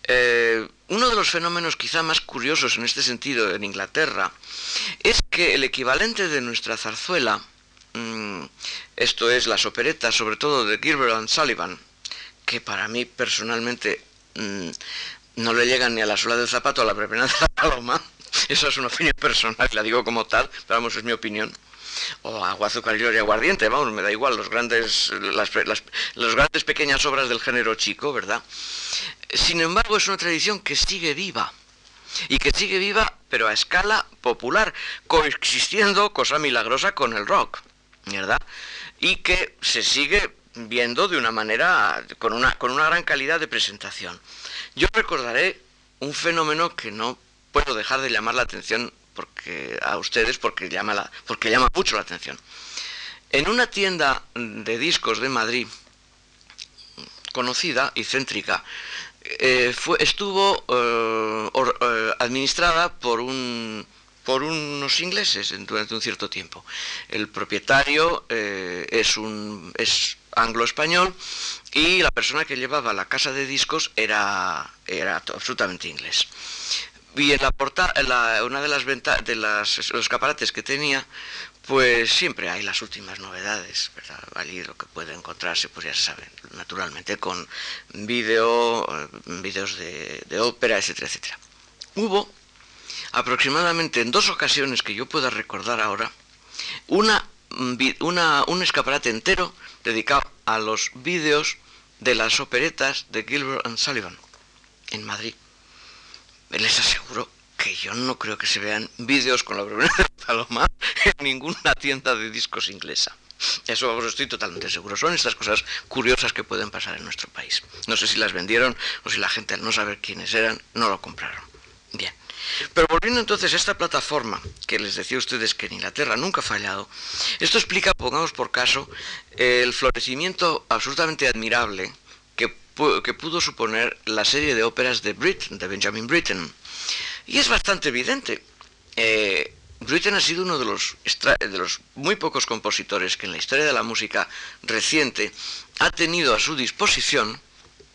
Eh, uno de los fenómenos quizá más curiosos en este sentido en Inglaterra es que el equivalente de nuestra zarzuela, Mm, esto es las operetas, sobre todo de Gilbert and Sullivan, que para mí personalmente mm, no le llegan ni a la sola del zapato a la verbena de la paloma. Esa es una opinión personal, la digo como tal, pero vamos, es mi opinión. O agua, azúcar y aguardiente, vamos, me da igual, los grandes, las, las grandes pequeñas obras del género chico, ¿verdad? Sin embargo, es una tradición que sigue viva y que sigue viva, pero a escala popular, coexistiendo, cosa milagrosa, con el rock. ¿Verdad? Y que se sigue viendo de una manera, con una, con una gran calidad de presentación. Yo recordaré un fenómeno que no puedo dejar de llamar la atención porque, a ustedes porque llama, la, porque llama mucho la atención. En una tienda de discos de Madrid, conocida y céntrica, eh, fue, estuvo eh, eh, administrada por un por unos ingleses durante un cierto tiempo. El propietario eh, es, un, es anglo-español y la persona que llevaba la casa de discos era, era absolutamente inglés. Y en la portada, una de las ventas, de las, los escaparates que tenía, pues siempre hay las últimas novedades, ¿verdad? Allí lo que puede encontrarse, pues ya se saben, naturalmente con vídeo, eh, vídeos de, de ópera, etcétera, etcétera. Hubo aproximadamente en dos ocasiones que yo pueda recordar ahora, una, un escaparate entero dedicado a los vídeos de las operetas de Gilbert and Sullivan en Madrid. Les aseguro que yo no creo que se vean vídeos con la primera de Paloma en ninguna tienda de discos inglesa. Eso estoy totalmente seguro. Son estas cosas curiosas que pueden pasar en nuestro país. No sé si las vendieron o si la gente al no saber quiénes eran no lo compraron. Bien. Pero volviendo entonces a esta plataforma, que les decía a ustedes que en Inglaterra nunca ha fallado, esto explica, pongamos por caso, el florecimiento absolutamente admirable que, pudo suponer la serie de óperas de Britten, de Benjamin Britten. Y es bastante evidente. Eh, Britten ha sido uno de los, de los muy pocos compositores que en la historia de la música reciente ha tenido a su disposición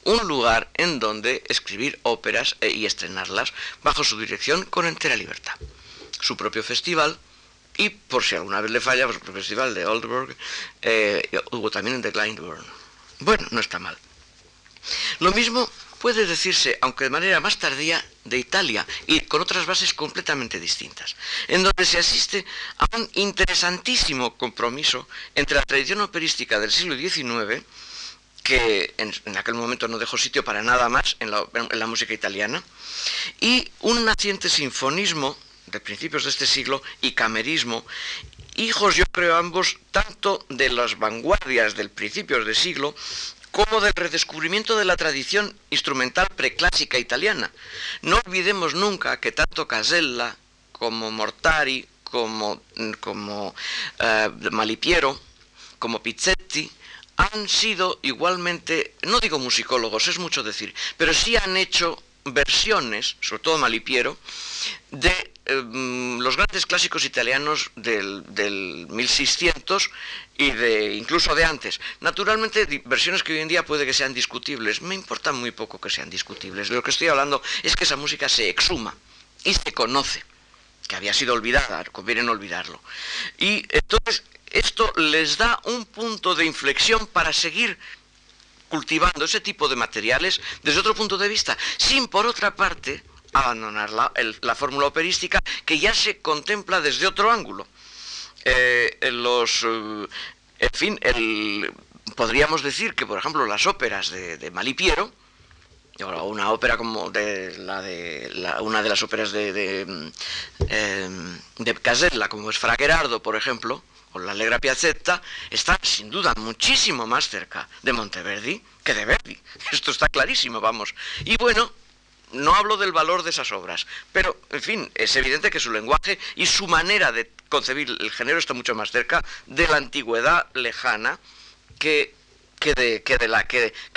un lugar en donde escribir óperas e, y estrenarlas bajo su dirección con entera libertad. Su propio festival y, por si alguna vez le falla, pues, el festival de Oldberg eh, hubo también en de Glyndebourne. Bueno, no está mal. Lo mismo puede decirse, aunque de manera más tardía, de Italia y con otras bases completamente distintas, en donde se asiste a un interesantísimo compromiso entre la tradición operística del siglo XIX que en, aquel momento no dejó sitio para nada más en la, música italiana, y un naciente sinfonismo de principios de este siglo y camerismo, hijos yo creo ambos tanto de las vanguardias del principios de siglo como del redescubrimiento de la tradición instrumental preclásica italiana. No olvidemos nunca que tanto Casella como Mortari, como, como eh, Malipiero, como Pizzetti, han sido igualmente, no digo musicólogos, es mucho decir, pero sí han hecho versiones, sobre todo Malipiero, de em, los grandes clásicos italianos del, 1600 y de incluso de antes. Naturalmente, versiones que hoy en día puede que sean discutibles. Me importa muy poco que sean discutibles. De lo que estoy hablando es que esa música se exhuma y se conoce, que había sido olvidada, conviene no olvidarlo. Y entonces esto les da un punto de inflexión para seguir cultivando ese tipo de materiales desde otro punto de vista, sin por otra parte abandonar la, fórmula operística que ya se contempla desde otro ángulo. Eh, los, eh, En fin, podríamos decir que, por ejemplo, las óperas de, de Malipiero, una ópera como de la de una de las óperas de de, em, Casella, como es Fra Gerardo, por ejemplo, o la Allegra Piazzetta, está sin duda muchísimo más cerca de Monteverdi que de Verdi. Esto está clarísimo, vamos. Y bueno, no hablo del valor de esas obras, pero en fin, es evidente que su lenguaje y su manera de concebir el género está mucho más cerca de la antigüedad lejana que, de, que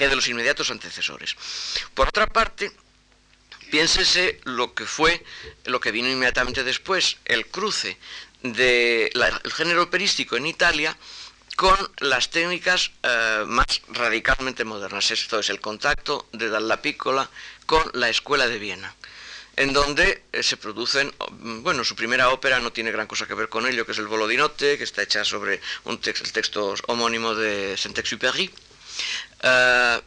de los inmediatos antecesores. Por otra parte, piénsese lo que fue, lo que vino inmediatamente después, el cruce del género operístico en Italia con las técnicas eh, más radicalmente modernas. Esto es el contacto de Dalla Piccola con la Escuela de Viena, en donde eh, se producen, bueno, su primera ópera no tiene gran cosa que ver con ello, que es el Volodinote, que está hecha sobre un el texto homónimo de Saint-Exupéry. Eh,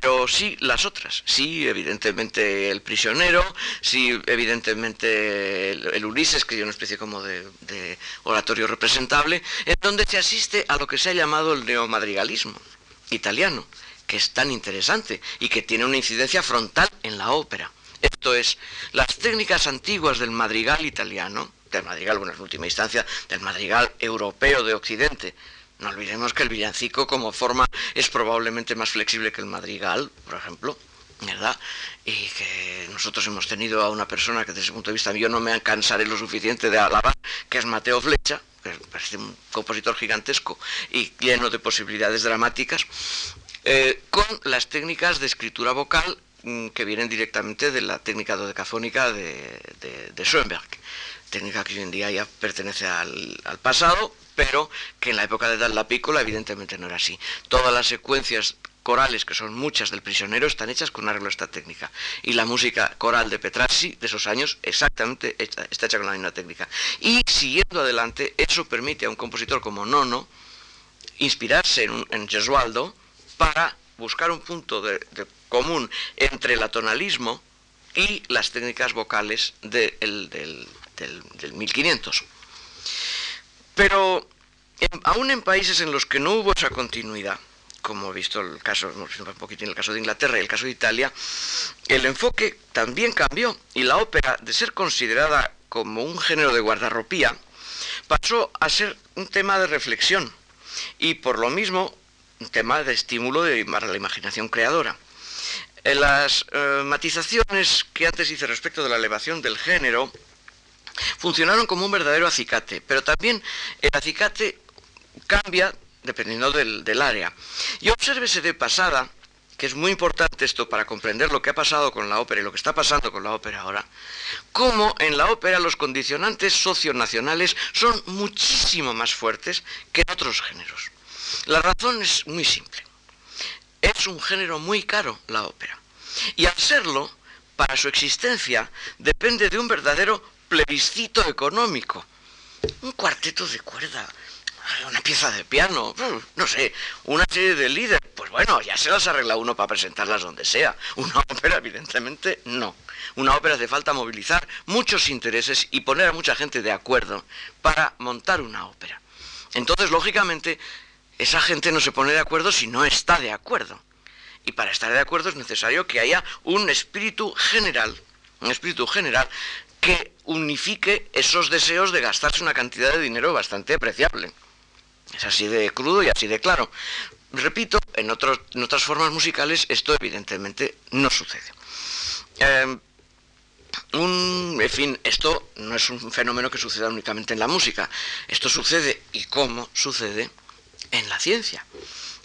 pero sí las otras, sí evidentemente el prisionero, sí evidentemente el, Ulises, que es una especie como de, oratorio representable, en donde se asiste a lo que se ha llamado el neomadrigalismo italiano, que es tan interesante y que tiene una incidencia frontal en la ópera. Esto es, las técnicas antiguas del madrigal italiano, del madrigal, bueno, en última instancia, del madrigal europeo de Occidente, no olvidemos que el villancico como forma es probablemente más flexible que el madrigal, por ejemplo, ¿verdad? Y que nosotros hemos tenido a una persona que desde ese punto de vista yo no me cansaré lo suficiente de alabar, que es Mateo Flecha, que parece un compositor gigantesco y lleno de posibilidades dramáticas, eh, con las técnicas de escritura vocal mm, que vienen directamente de la técnica dodecafónica de, de, Schoenberg, técnica que hoy en día ya pertenece al, pasado, pero que en la época de la Piccola evidentemente no era así. Todas las secuencias corales, que son muchas del prisionero, están hechas con arreglo a esta técnica. Y la música coral de Petrassi de esos años exactamente está, hecha con la misma técnica. Y siguiendo adelante, eso permite a un compositor como Nono inspirarse en, Gesualdo para buscar un punto de, común entre el atonalismo y las técnicas vocales del, del, del 1500. Pero aún en países en los que no hubo esa continuidad, como he visto el caso, un poquitín el caso de Inglaterra y el caso de Italia, el enfoque también cambió y la ópera, de ser considerada como un género de guardarropía, pasó a ser un tema de reflexión y por lo mismo un tema de estímulo de, para la imaginación creadora. En las eh, matizaciones que antes hice respecto de la elevación del género, funcionaron como un verdadero acicate, pero también el acicate cambia dependiendo del, área. Y obsérvese de pasada, que es muy importante esto para comprender lo que ha pasado con la ópera y lo que está pasando con la ópera ahora, cómo en la ópera los condicionantes socionacionales son muchísimo más fuertes que en otros géneros. La razón es muy simple. Es un género muy caro la ópera. Y al serlo, para su existencia depende de un verdadero plebiscito económico. Un cuarteto de cuerda, una pieza de piano, mm, no sé, una serie de líder. Pues bueno, ya se las arregla uno para presentarlas donde sea. Una ópera, evidentemente, no. Una ópera hace falta movilizar muchos intereses y poner a mucha gente de acuerdo para montar una ópera. Entonces, lógicamente, esa gente no se pone de acuerdo si no está de acuerdo. Y para estar de acuerdo es necesario que haya un espíritu general, un espíritu general que unifique esos deseos de gastarse una cantidad de dinero bastante apreciable. Es así de crudo y así de claro. Repito, en, otras formas musicales esto evidentemente no sucede. Em, en fin, esto no es un fenómeno que suceda únicamente en la música. Esto sucede, y cómo sucede, en la ciencia.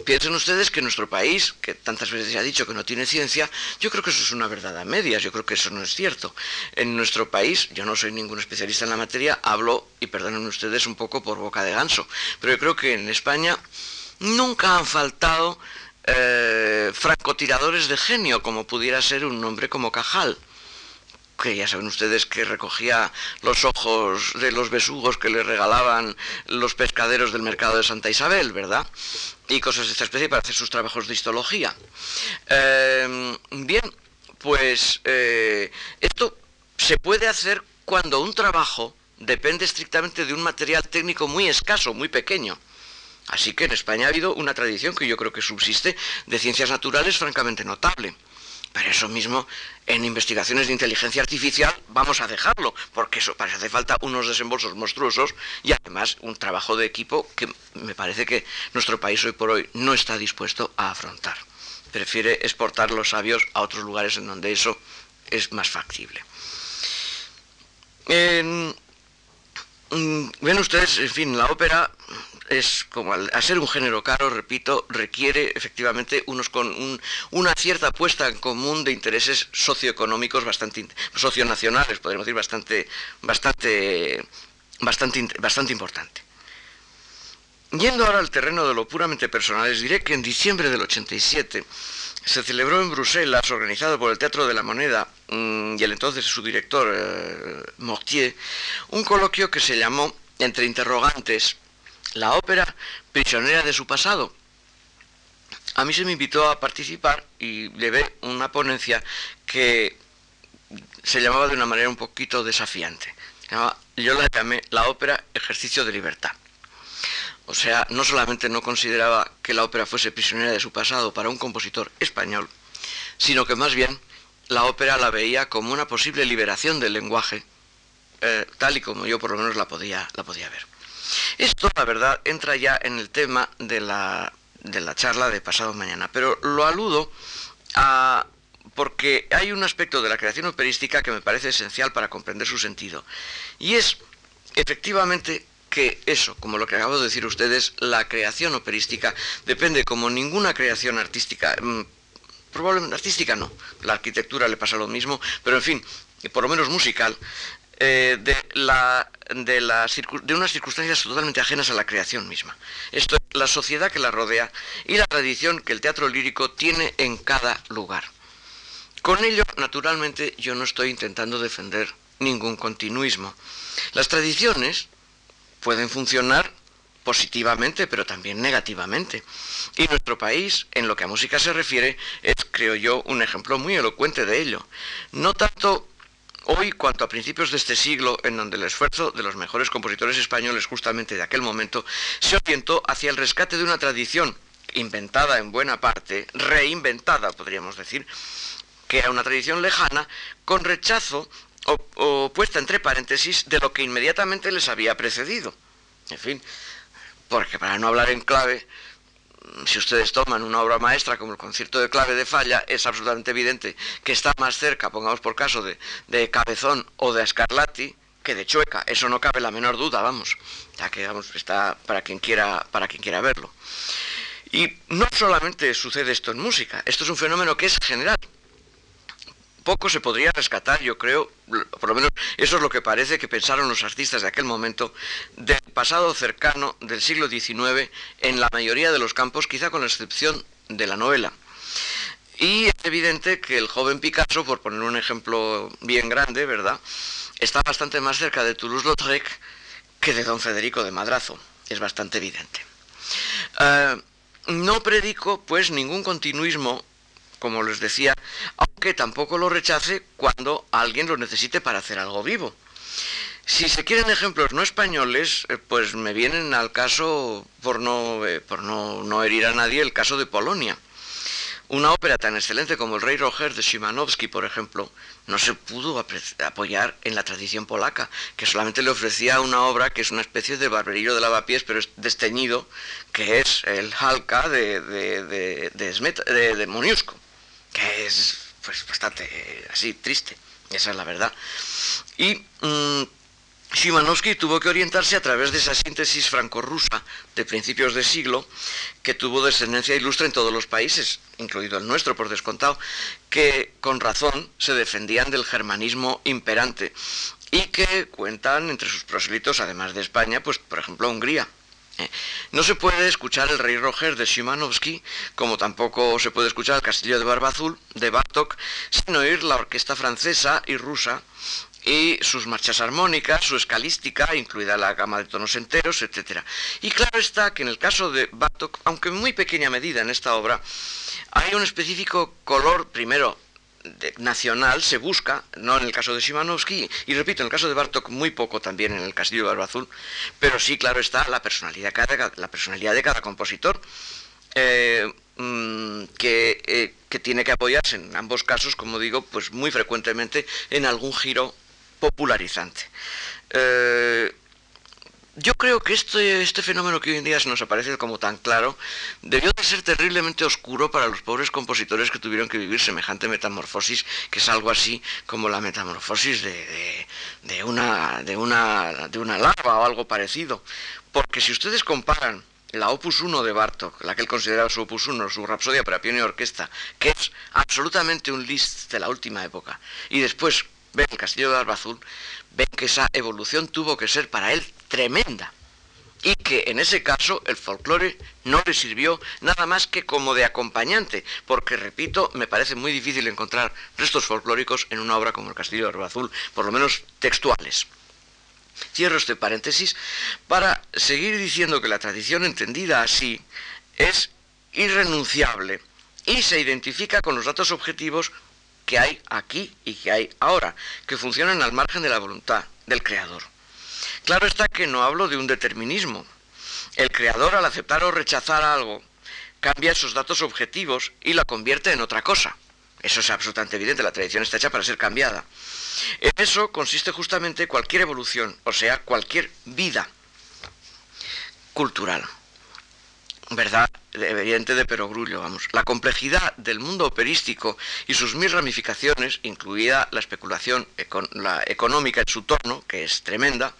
Piensen ustedes que nuestro país, que tantas veces se ha dicho que no tiene ciencia, yo creo que eso es una verdad a medias, yo creo que eso no es cierto. En nuestro país, yo no soy ningún especialista en la materia, hablo, y perdonen ustedes, un poco por boca de ganso, pero yo creo que en España nunca han faltado eh, francotiradores de genio, como pudiera ser un nombre como Cajal que ya saben ustedes que recogía los ojos de los besugos que le regalaban los pescaderos del mercado de Santa Isabel, ¿verdad? Y cosas de esta especie para hacer sus trabajos de histología. Em, bien, pues eh, esto se puede hacer cuando un trabajo depende estrictamente de un material técnico muy escaso, muy pequeño. Así que en España ha habido una tradición que yo creo que subsiste de ciencias naturales francamente notable. Pero eso mismo, en investigaciones de inteligencia artificial, vamos a dejarlo, porque eso para hace falta unos desembolsos monstruosos y además un trabajo de equipo que me parece que nuestro país hoy por hoy no está dispuesto a afrontar. Prefiere exportar los sabios a otros lugares en donde eso es más factible. ven ustedes, en fin, la ópera es como al, ser un género caro, repito, requiere efectivamente unos con una cierta puesta en común de intereses socioeconómicos bastante socionacionales, podríamos decir bastante bastante bastante bastante importante. Yendo ahora al terreno de lo puramente personal, les diré que en diciembre del 87 se celebró en Bruselas, organizado por el Teatro de la Moneda mm, y el entonces su director eh, Mortier, un coloquio que se llamó Entre interrogantes la ópera prisionera de su pasado. A mí se me invitó a participar y llevé una ponencia que se llamaba de una manera un poquito desafiante. Yo la llamé la ópera ejercicio de libertad. O sea, no solamente no consideraba que la ópera fuese prisionera de su pasado para un compositor español, sino que más bien la ópera la veía como una posible liberación del lenguaje, eh, tal y como yo por lo menos la podía, la podía ver. Esto, la verdad, entra ya en el tema de la, de la charla de pasado mañana, pero lo aludo a porque hay un aspecto de la creación operística que me parece esencial para comprender su sentido. Y es, efectivamente, que eso, como lo que acabo de decir ustedes, la creación operística depende como ninguna creación artística, mm, probablemente artística no, la arquitectura le pasa lo mismo, pero en fin, por lo menos musical, eh, de, la, de, de unas circunstancias totalmente ajenas a la creación misma. Esto es la sociedad que la rodea y la tradición que el teatro lírico tiene en cada lugar. Con ello, naturalmente, yo no estoy intentando defender ningún continuismo. Las tradiciones pueden funcionar positivamente, pero también negativamente. Y nuestro país, en lo que a música se refiere, es, creo yo, un ejemplo muy elocuente de ello. No tanto Hoy, cuanto a principios de este siglo, en donde el esfuerzo de los mejores compositores españoles justamente de aquel momento se orientó hacia el rescate de una tradición inventada en buena parte, reinventada, podríamos decir, que era una tradición lejana, con rechazo o, puesta entre paréntesis de lo que inmediatamente les había precedido. En fin, porque para no hablar en clave, si ustedes toman una obra maestra como el concierto de clave de falla, es absolutamente evidente que está más cerca, pongamos por caso, de, Cabezón o de Scarlatti que de Chueca. Eso no cabe la menor duda, vamos. Ya que está para quien quiera, para quien quiera verlo. Y no solamente sucede esto en música, esto es un fenómeno que es general poco se podría rescatar, yo creo, por lo menos eso es lo que parece que pensaron los artistas de aquel momento, del pasado cercano del siglo XIX en la mayoría de los campos, quizá con la excepción de la novela. Y es evidente que el joven Picasso, por poner un ejemplo bien grande, ¿verdad?, está bastante más cerca de Toulouse-Lautrec que de don Federico de Madrazo. Es bastante evidente. Eh, no predico, pues, ningún continuismo como les decía, aunque tampoco lo rechace cuando alguien lo necesite para hacer algo vivo. Si se quieren ejemplos no españoles, eh, pues me vienen al caso, por no, eh, por no, no herir a nadie, el caso de Polonia. Una ópera tan excelente como El Rey Roger de Szymanowski, por ejemplo, no se pudo apoyar en la tradición polaca, que solamente le ofrecía una obra que es una especie de barberillo de lavapiés, pero es desteñido, que es el Halka de, de, de, de, de Moniuszko es pues bastante así triste, esa es la verdad. Y mmm, Szymanowski tuvo que orientarse a través de esa síntesis franco-rusa de principios de siglo, que tuvo descendencia ilustre en todos los países, incluido el nuestro por descontado, que con razón se defendían del germanismo imperante y que cuentan entre sus prosélitos, además de España, pues por ejemplo Hungría. No se puede escuchar el Rey Roger de Szymanowski, como tampoco se puede escuchar el Castillo de Barba Azul de Bartok, sin oír la orquesta francesa y rusa y sus marchas armónicas, su escalística, incluida la gama de tonos enteros, etc. Y claro está que en el caso de Bartok, aunque en muy pequeña medida en esta obra, hay un específico color, primero, nacional se busca, no en el caso de Simanovsky, y repito, en el caso de Bartok muy poco también en el Castillo de Barba Azul, pero sí, claro está, la personalidad, la personalidad de cada compositor. Eh, mm, que, eh, que, tiene que apoyarse en ambos casos, como digo, pues muy frecuentemente en algún giro popularizante. Eh, yo creo que este, este fenómeno que hoy en día se nos aparece como tan claro debió de ser terriblemente oscuro para los pobres compositores que tuvieron que vivir semejante metamorfosis, que es algo así como la metamorfosis de, de, una, de, una, de una larva o algo parecido. Porque si ustedes comparan la Opus 1 de Bartok, la que él consideraba su Opus 1, su Rapsodia para piano y orquesta, que es absolutamente un list de la última época, y después ven el Castillo de Barba Azul, ven que esa evolución tuvo que ser para él tremenda y que en ese caso el folclore no le sirvió nada más que como de acompañante, porque repito, me parece muy difícil encontrar restos folclóricos en una obra como El Castillo de Barba Azul, por lo menos textuales. Cierro este paréntesis para seguir diciendo que la tradición entendida así es irrenunciable y se identifica con los datos objetivos que hay aquí y que hay ahora, que funcionan al margen de la voluntad del creador. Claro está que no hablo de un determinismo. El creador al aceptar o rechazar algo cambia esos datos objetivos y la convierte en otra cosa. Eso es absolutamente evidente, la tradición está hecha para ser cambiada. En eso consiste justamente cualquier evolución, o sea, cualquier vida cultural. ¿Verdad? Evidente de perogrullo, vamos. La complejidad del mundo operístico y sus mil ramificaciones, incluida la especulación la económica en su torno, que es tremenda,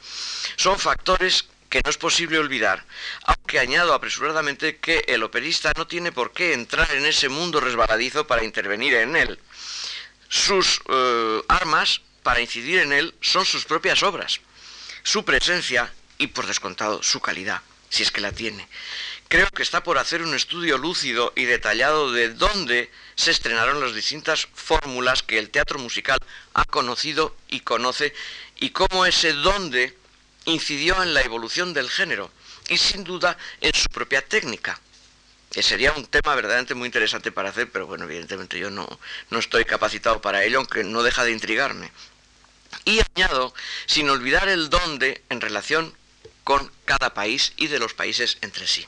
son factores que no es posible olvidar, aunque añado apresuradamente que el operista no tiene por qué entrar en ese mundo resbaladizo para intervenir en él. Sus eh, armas para incidir en él son sus propias obras, su presencia y, por descontado, su calidad, si es que la tiene. Creo que está por hacer un estudio lúcido y detallado de dónde se estrenaron las distintas fórmulas que el teatro musical ha conocido y conoce y cómo ese dónde incidió en la evolución del género y sin duda en su propia técnica. Que sería un tema verdaderamente muy interesante para hacer, pero bueno, evidentemente yo no, no estoy capacitado para ello, aunque no deja de intrigarme. Y añado, sin olvidar el dónde en relación con cada país y de los países entre sí.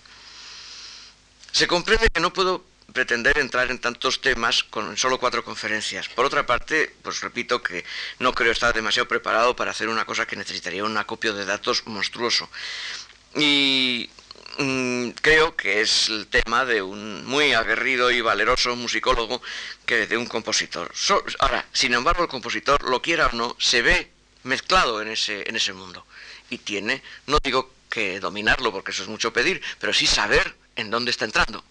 Se comprende que no puedo pretender entrar en tantos temas con solo cuatro conferencias. Por otra parte, pues repito que no creo estar demasiado preparado para hacer una cosa que necesitaría un acopio de datos monstruoso. Y mm, creo que es el tema de un muy aguerrido y valeroso musicólogo que de un compositor. ahora, sin embargo, el compositor, lo quiera o no, se ve mezclado en ese, en ese mundo. Y tiene, no digo que dominarlo, porque eso es mucho pedir, pero sí saber en dónde está entrando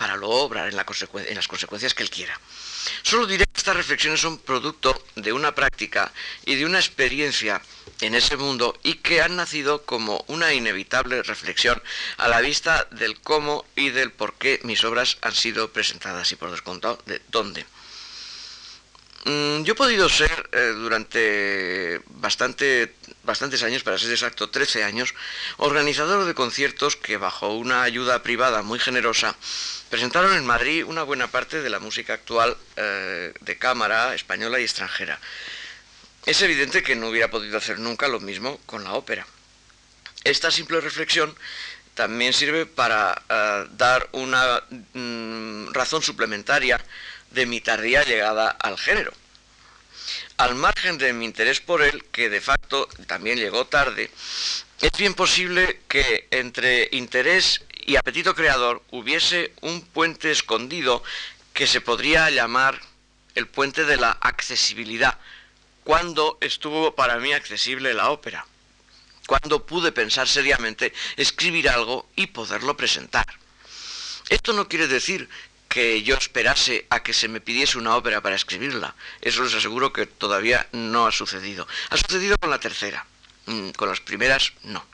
para luego obrar en, en las consecuencias que él quiera. Solo diré que estas reflexiones son producto de una práctica y de una experiencia en ese mundo y que han nacido como una inevitable reflexión a la vista del cómo y del por qué mis obras han sido presentadas y por descontado de dónde. Mm, yo he podido ser eh, durante bastante, bastantes años, para ser exacto, 13 años, organizador de conciertos que bajo una ayuda privada muy generosa presentaron en Madrid una buena parte de la música actual eh, de cámara española y extranjera. Es evidente que no hubiera podido hacer nunca lo mismo con la ópera. Esta simple reflexión también sirve para eh, dar una mm, razón suplementaria de mi tardía llegada al género. Al margen de mi interés por él, que de facto también llegó tarde, es bien posible que entre interés y apetito creador hubiese un puente escondido que se podría llamar el puente de la accesibilidad, cuando estuvo para mí accesible la ópera, cuando pude pensar seriamente escribir algo y poderlo presentar. Esto no quiere decir que yo esperase a que se me pidiese una ópera para escribirla. Eso les aseguro que todavía no ha sucedido. Ha sucedido con la tercera, mm, con las primeras no.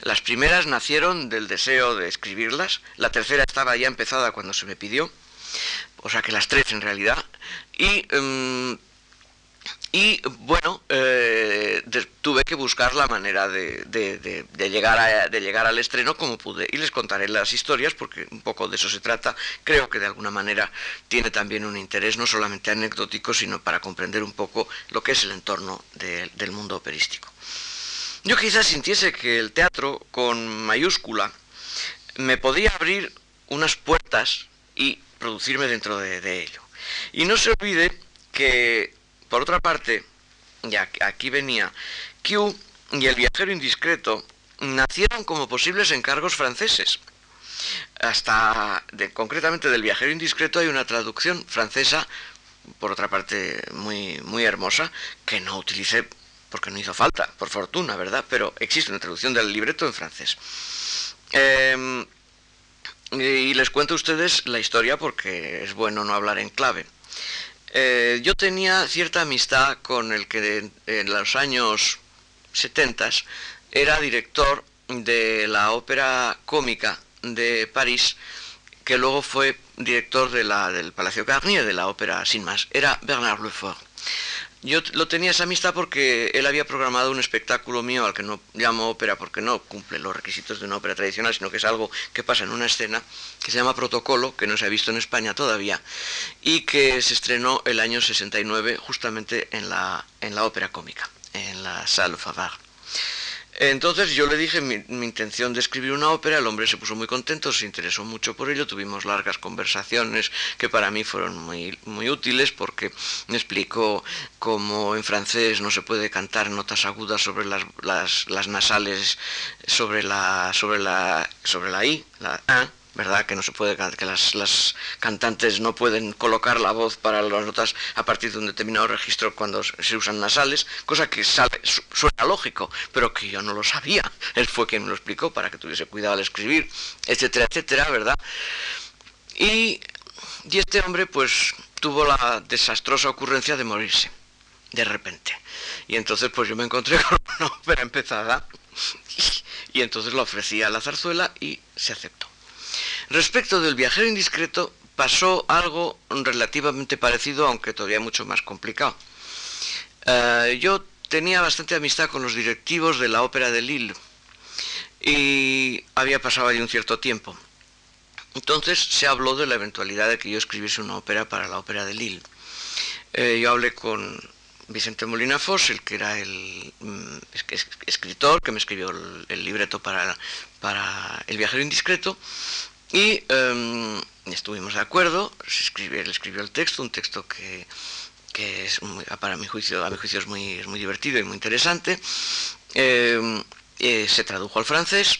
Las primeras nacieron del deseo de escribirlas, la tercera estaba ya empezada cuando se me pidió, o sea que las tres en realidad, y, em, y bueno, eh, tuve que buscar la manera de, llegar de llegar al estreno como pude. Y les contaré las historias porque un poco de eso se trata. Creo que de alguna manera tiene también un interés no solamente anecdótico, sino para comprender un poco lo que es el entorno del mundo operístico. Yo quizás sintiese que el teatro con mayúscula me podía abrir unas puertas y producirme dentro de ello. Y no se olvide que, por otra parte, ya aquí venía, Q y el viajero indiscreto nacieron como posibles encargos franceses. Hasta, concretamente del viajero indiscreto, hay una traducción francesa, por otra parte muy, muy hermosa, que no utilicé porque no hizo falta, por fortuna, ¿verdad? Pero existe una traducción del libreto en francés. Em, y les cuento a ustedes la historia porque es bueno no hablar en clave. Eh, yo tenía cierta amistad con el que en los años 70 era director de la ópera cómica de París, que luego fue director de la, del Palacio Garnier, de la ópera Sin Más. Era Bernard Lefort. Yo lo tenía esa amistad porque él había programado un espectáculo mío al que no llamo ópera porque no cumple los requisitos de una ópera tradicional, sino que es algo que pasa en una escena que se llama Protocolo, que no se ha visto en España todavía, y que se estrenó el año 69 justamente en la, en la ópera cómica, en la Salle Favard. Entonces yo le dije mi, intención de escribir una ópera, el hombre se puso muy contento, se interesó mucho por ello, tuvimos largas conversaciones que para mí fueron muy, muy útiles porque me explicó cómo en francés no se puede cantar notas agudas sobre las, las, nasales, sobre la, sobre la, sobre la I, la A, ¿verdad? Que no se puede, que las, cantantes no pueden colocar la voz para las notas a partir de un determinado registro cuando se usan nasales, cosa que suena lógico, pero que yo no lo sabía. Él fue quien me lo explicó para que tuviese cuidado al escribir, etcétera, etcétera, ¿verdad? Y, y este hombre, pues, tuvo la desastrosa ocurrencia de morirse, de repente. Y entonces, pues yo me encontré con una ópera empezada y, y entonces la ofrecí a la zarzuela y se aceptó. Respecto del viajero indiscreto, pasó algo relativamente parecido, aunque todavía mucho más complicado. Eh, yo tenía bastante amistad con los directivos de la ópera de Lille y había pasado allí un cierto tiempo. Entonces se habló de la eventualidad de que yo escribiese una ópera para la ópera de Lille. Eh, yo hablé con Vicente Molina Foss, el que era el mm, escritor que me escribió el, libreto para El viajero indiscreto, y em, estuvimos de acuerdo, él escribió el texto, un texto que, es para mi juicio, a mi juicio es muy, muy divertido y muy interesante. Em, eh, se tradujo al francés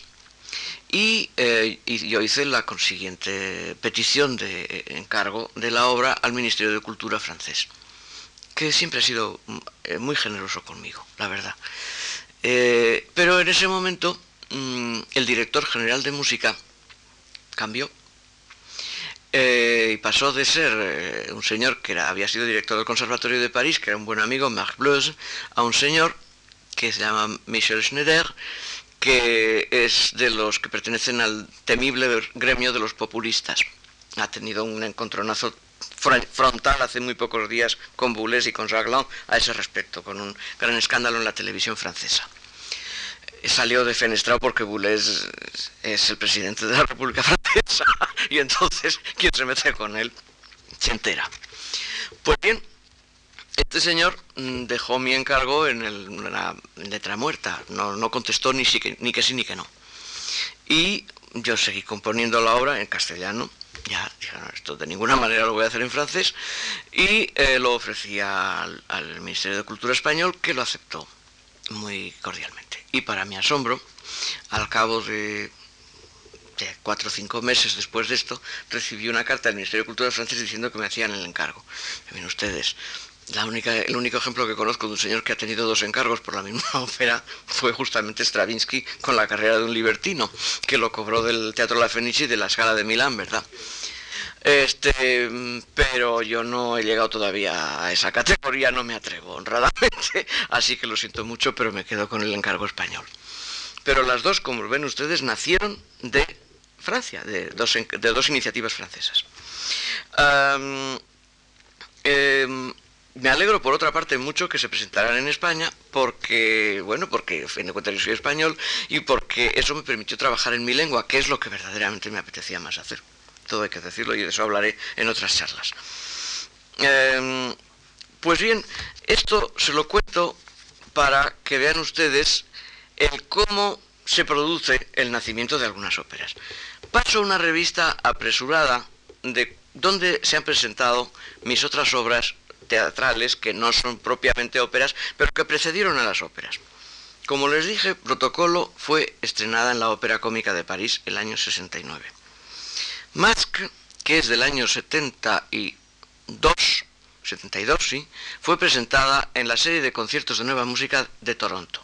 eh, y, yo hice la consiguiente petición de encargo de la obra al Ministerio de Cultura francés, que siempre ha sido eh, muy generoso conmigo, la verdad. pero en ese momento mm, el director general de música cambió. Eh, y pasó de ser eh, un señor que había sido director del Conservatorio de París, que era un buen amigo, Marc Bleuse, a un señor que se llama Michel Schneider, que es de los que pertenecen al temible gremio de los populistas. Ha tenido un encontronazo frontal hace muy pocos días con Boulez y con Jacques a ese respecto, con un gran escándalo en la televisión francesa. Salió defenestrado porque Boulez es el presidente de la República Francesa y entonces quien se mete con él se entera. Pues bien, este señor mm, dejó mi encargo en, la letra muerta, no, contestó ni, que, ni que sí ni que no. Y yo seguí componiendo la obra en castellano, ya dije, esto de ninguna manera lo voy a hacer en francés, y eh, lo ofrecí al Ministerio de Cultura Español que lo aceptó muy cordialmente. Y para mi asombro, al cabo de, cuatro o cinco meses después de esto, recibí una carta del Ministerio de Cultura francés diciendo que me hacían el encargo. Miren ustedes, la única, el único ejemplo que conozco de un señor que ha tenido dos encargos por la misma ópera fue justamente Stravinsky con la carrera de un libertino, que lo cobró del Teatro La Fenice y de la Scala de Milán, ¿verdad? Este, pero yo no he llegado todavía a esa categoría, no me atrevo honradamente, así que lo siento mucho, pero me quedo con el encargo español. Pero las dos, como ven ustedes, nacieron de Francia, de dos, de dos iniciativas francesas. Em, me alegro por otra parte mucho que se presentaran en España porque, bueno, porque en fin de cuentas yo soy español y porque eso me permitió trabajar en mi lengua, que es lo que verdaderamente me apetecía más hacer. Todo hay que decirlo y de eso hablaré en otras charlas. Em, pues bien, esto se lo cuento para que vean ustedes el cómo se produce el nacimiento de algunas óperas. Paso una revista apresurada de donde se han presentado mis otras obras teatrales que no son propiamente óperas, pero que precedieron a las óperas. Como les dije, Protocolo fue estrenada en la Ópera Cómica de París el año 69. Mask, que es del año 72, 72 sí, fue presentada en la serie de conciertos de nueva música de Toronto.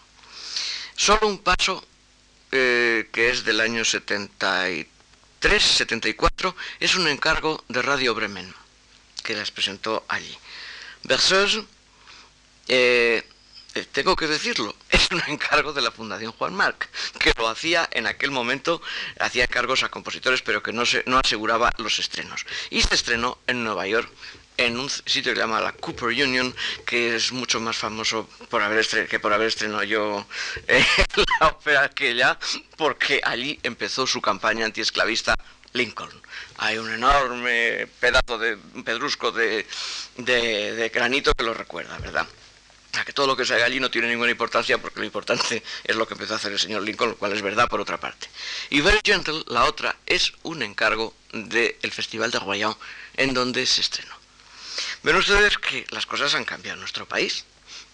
Solo un paso, eh, que es del año 73, 74, es un encargo de Radio Bremen, que las presentó allí. Berceuse, eh, eh, tengo que decirlo, es un encargo de la Fundación Juan Marc, que lo hacía en aquel momento, hacía encargos a compositores, pero que no, se, no aseguraba los estrenos. Y se estrenó en Nueva York, en un sitio que se llama la Cooper Union, que es mucho más famoso por haber que por haber estrenado yo eh, la ópera aquella, porque allí empezó su campaña antiesclavista Lincoln. Hay un enorme pedazo de pedrusco de, granito que lo recuerda, ¿verdad? A que todo lo que se haga allí no tiene ninguna importancia porque lo importante es lo que empezó a hacer el señor Lincoln, lo cual es verdad por otra parte. Y Very Gentle, la otra, es un encargo del Festival de Royan en donde se estrenó. Ven ustedes que las cosas han cambiado en nuestro país.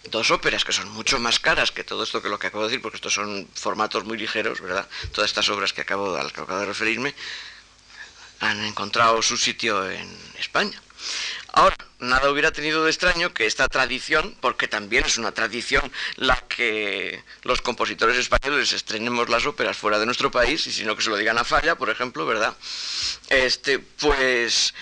Dos óperas que son mucho más caras que todo esto que lo que acabo de decir, porque estos son formatos muy ligeros, ¿verdad? Todas estas obras que acabo, a las que acabo de referirme, han encontrado su sitio en España. Ahora, nada hubiera tenido de extraño que esta tradición, porque también es una tradición la que los compositores españoles estrenemos las óperas fuera de nuestro país, y si no que se lo digan a Falla, por ejemplo, ¿verdad? Este, pues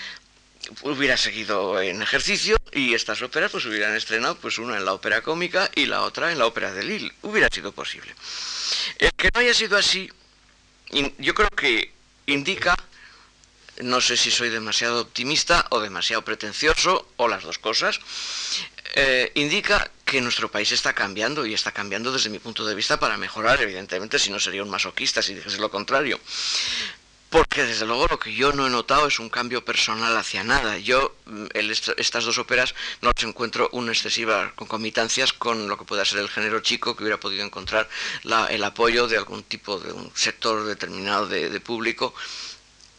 hubiera seguido en ejercicio y estas óperas pues hubieran estrenado pues una en la ópera cómica y la otra en la ópera de Lille. Hubiera sido posible. El que no haya sido así, yo creo que indica no sé si soy demasiado optimista o demasiado pretencioso o las dos cosas, eh, indica que nuestro país está cambiando y está cambiando desde mi punto de vista para mejorar, evidentemente, si no sería un masoquista si dijese lo contrario. Porque desde luego lo que yo no he notado es un cambio personal hacia nada. Yo mm, estas dos óperas no las encuentro una excesiva concomitancias con lo que pueda ser el género chico, que hubiera podido encontrar el apoyo de algún tipo de un sector determinado de público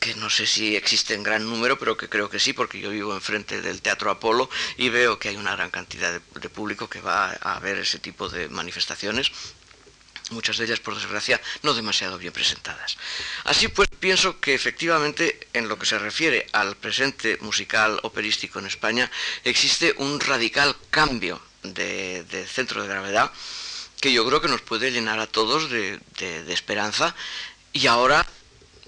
que no sé si existe en gran número, pero que creo que sí, porque yo vivo enfrente del Teatro Apolo y veo que hay una gran cantidad de, público que va a ver ese tipo de manifestaciones, muchas de ellas, por desgracia, no demasiado bien presentadas. Así pues, pienso que efectivamente, en lo que se refiere al presente musical operístico en España, existe un radical cambio de, centro de gravedad que yo creo que nos puede llenar a todos de esperanza y ahora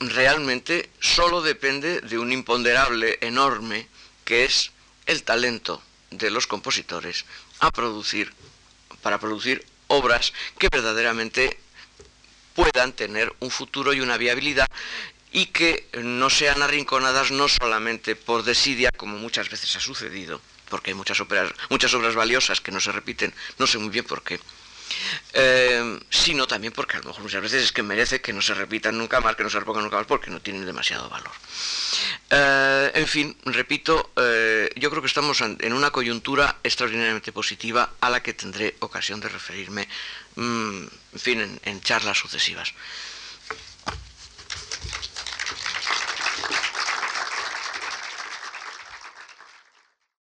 realmente solo depende de un imponderable enorme que es el talento de los compositores a producir para producir obras que verdaderamente puedan tener un futuro y una viabilidad y que no sean arrinconadas no solamente por desidia como muchas veces ha sucedido, porque hay muchas obras valiosas que no se repiten, no sé muy bien por qué eh, sino también porque a lo mejor muchas veces es que merece que no se repitan nunca más, que no se repongan nunca más porque no tienen demasiado valor. Eh, en fin, repito, eh, yo creo que estamos en una coyuntura extraordinariamente positiva a la que tendré ocasión de referirme, mm, en fin, en charlas sucesivas.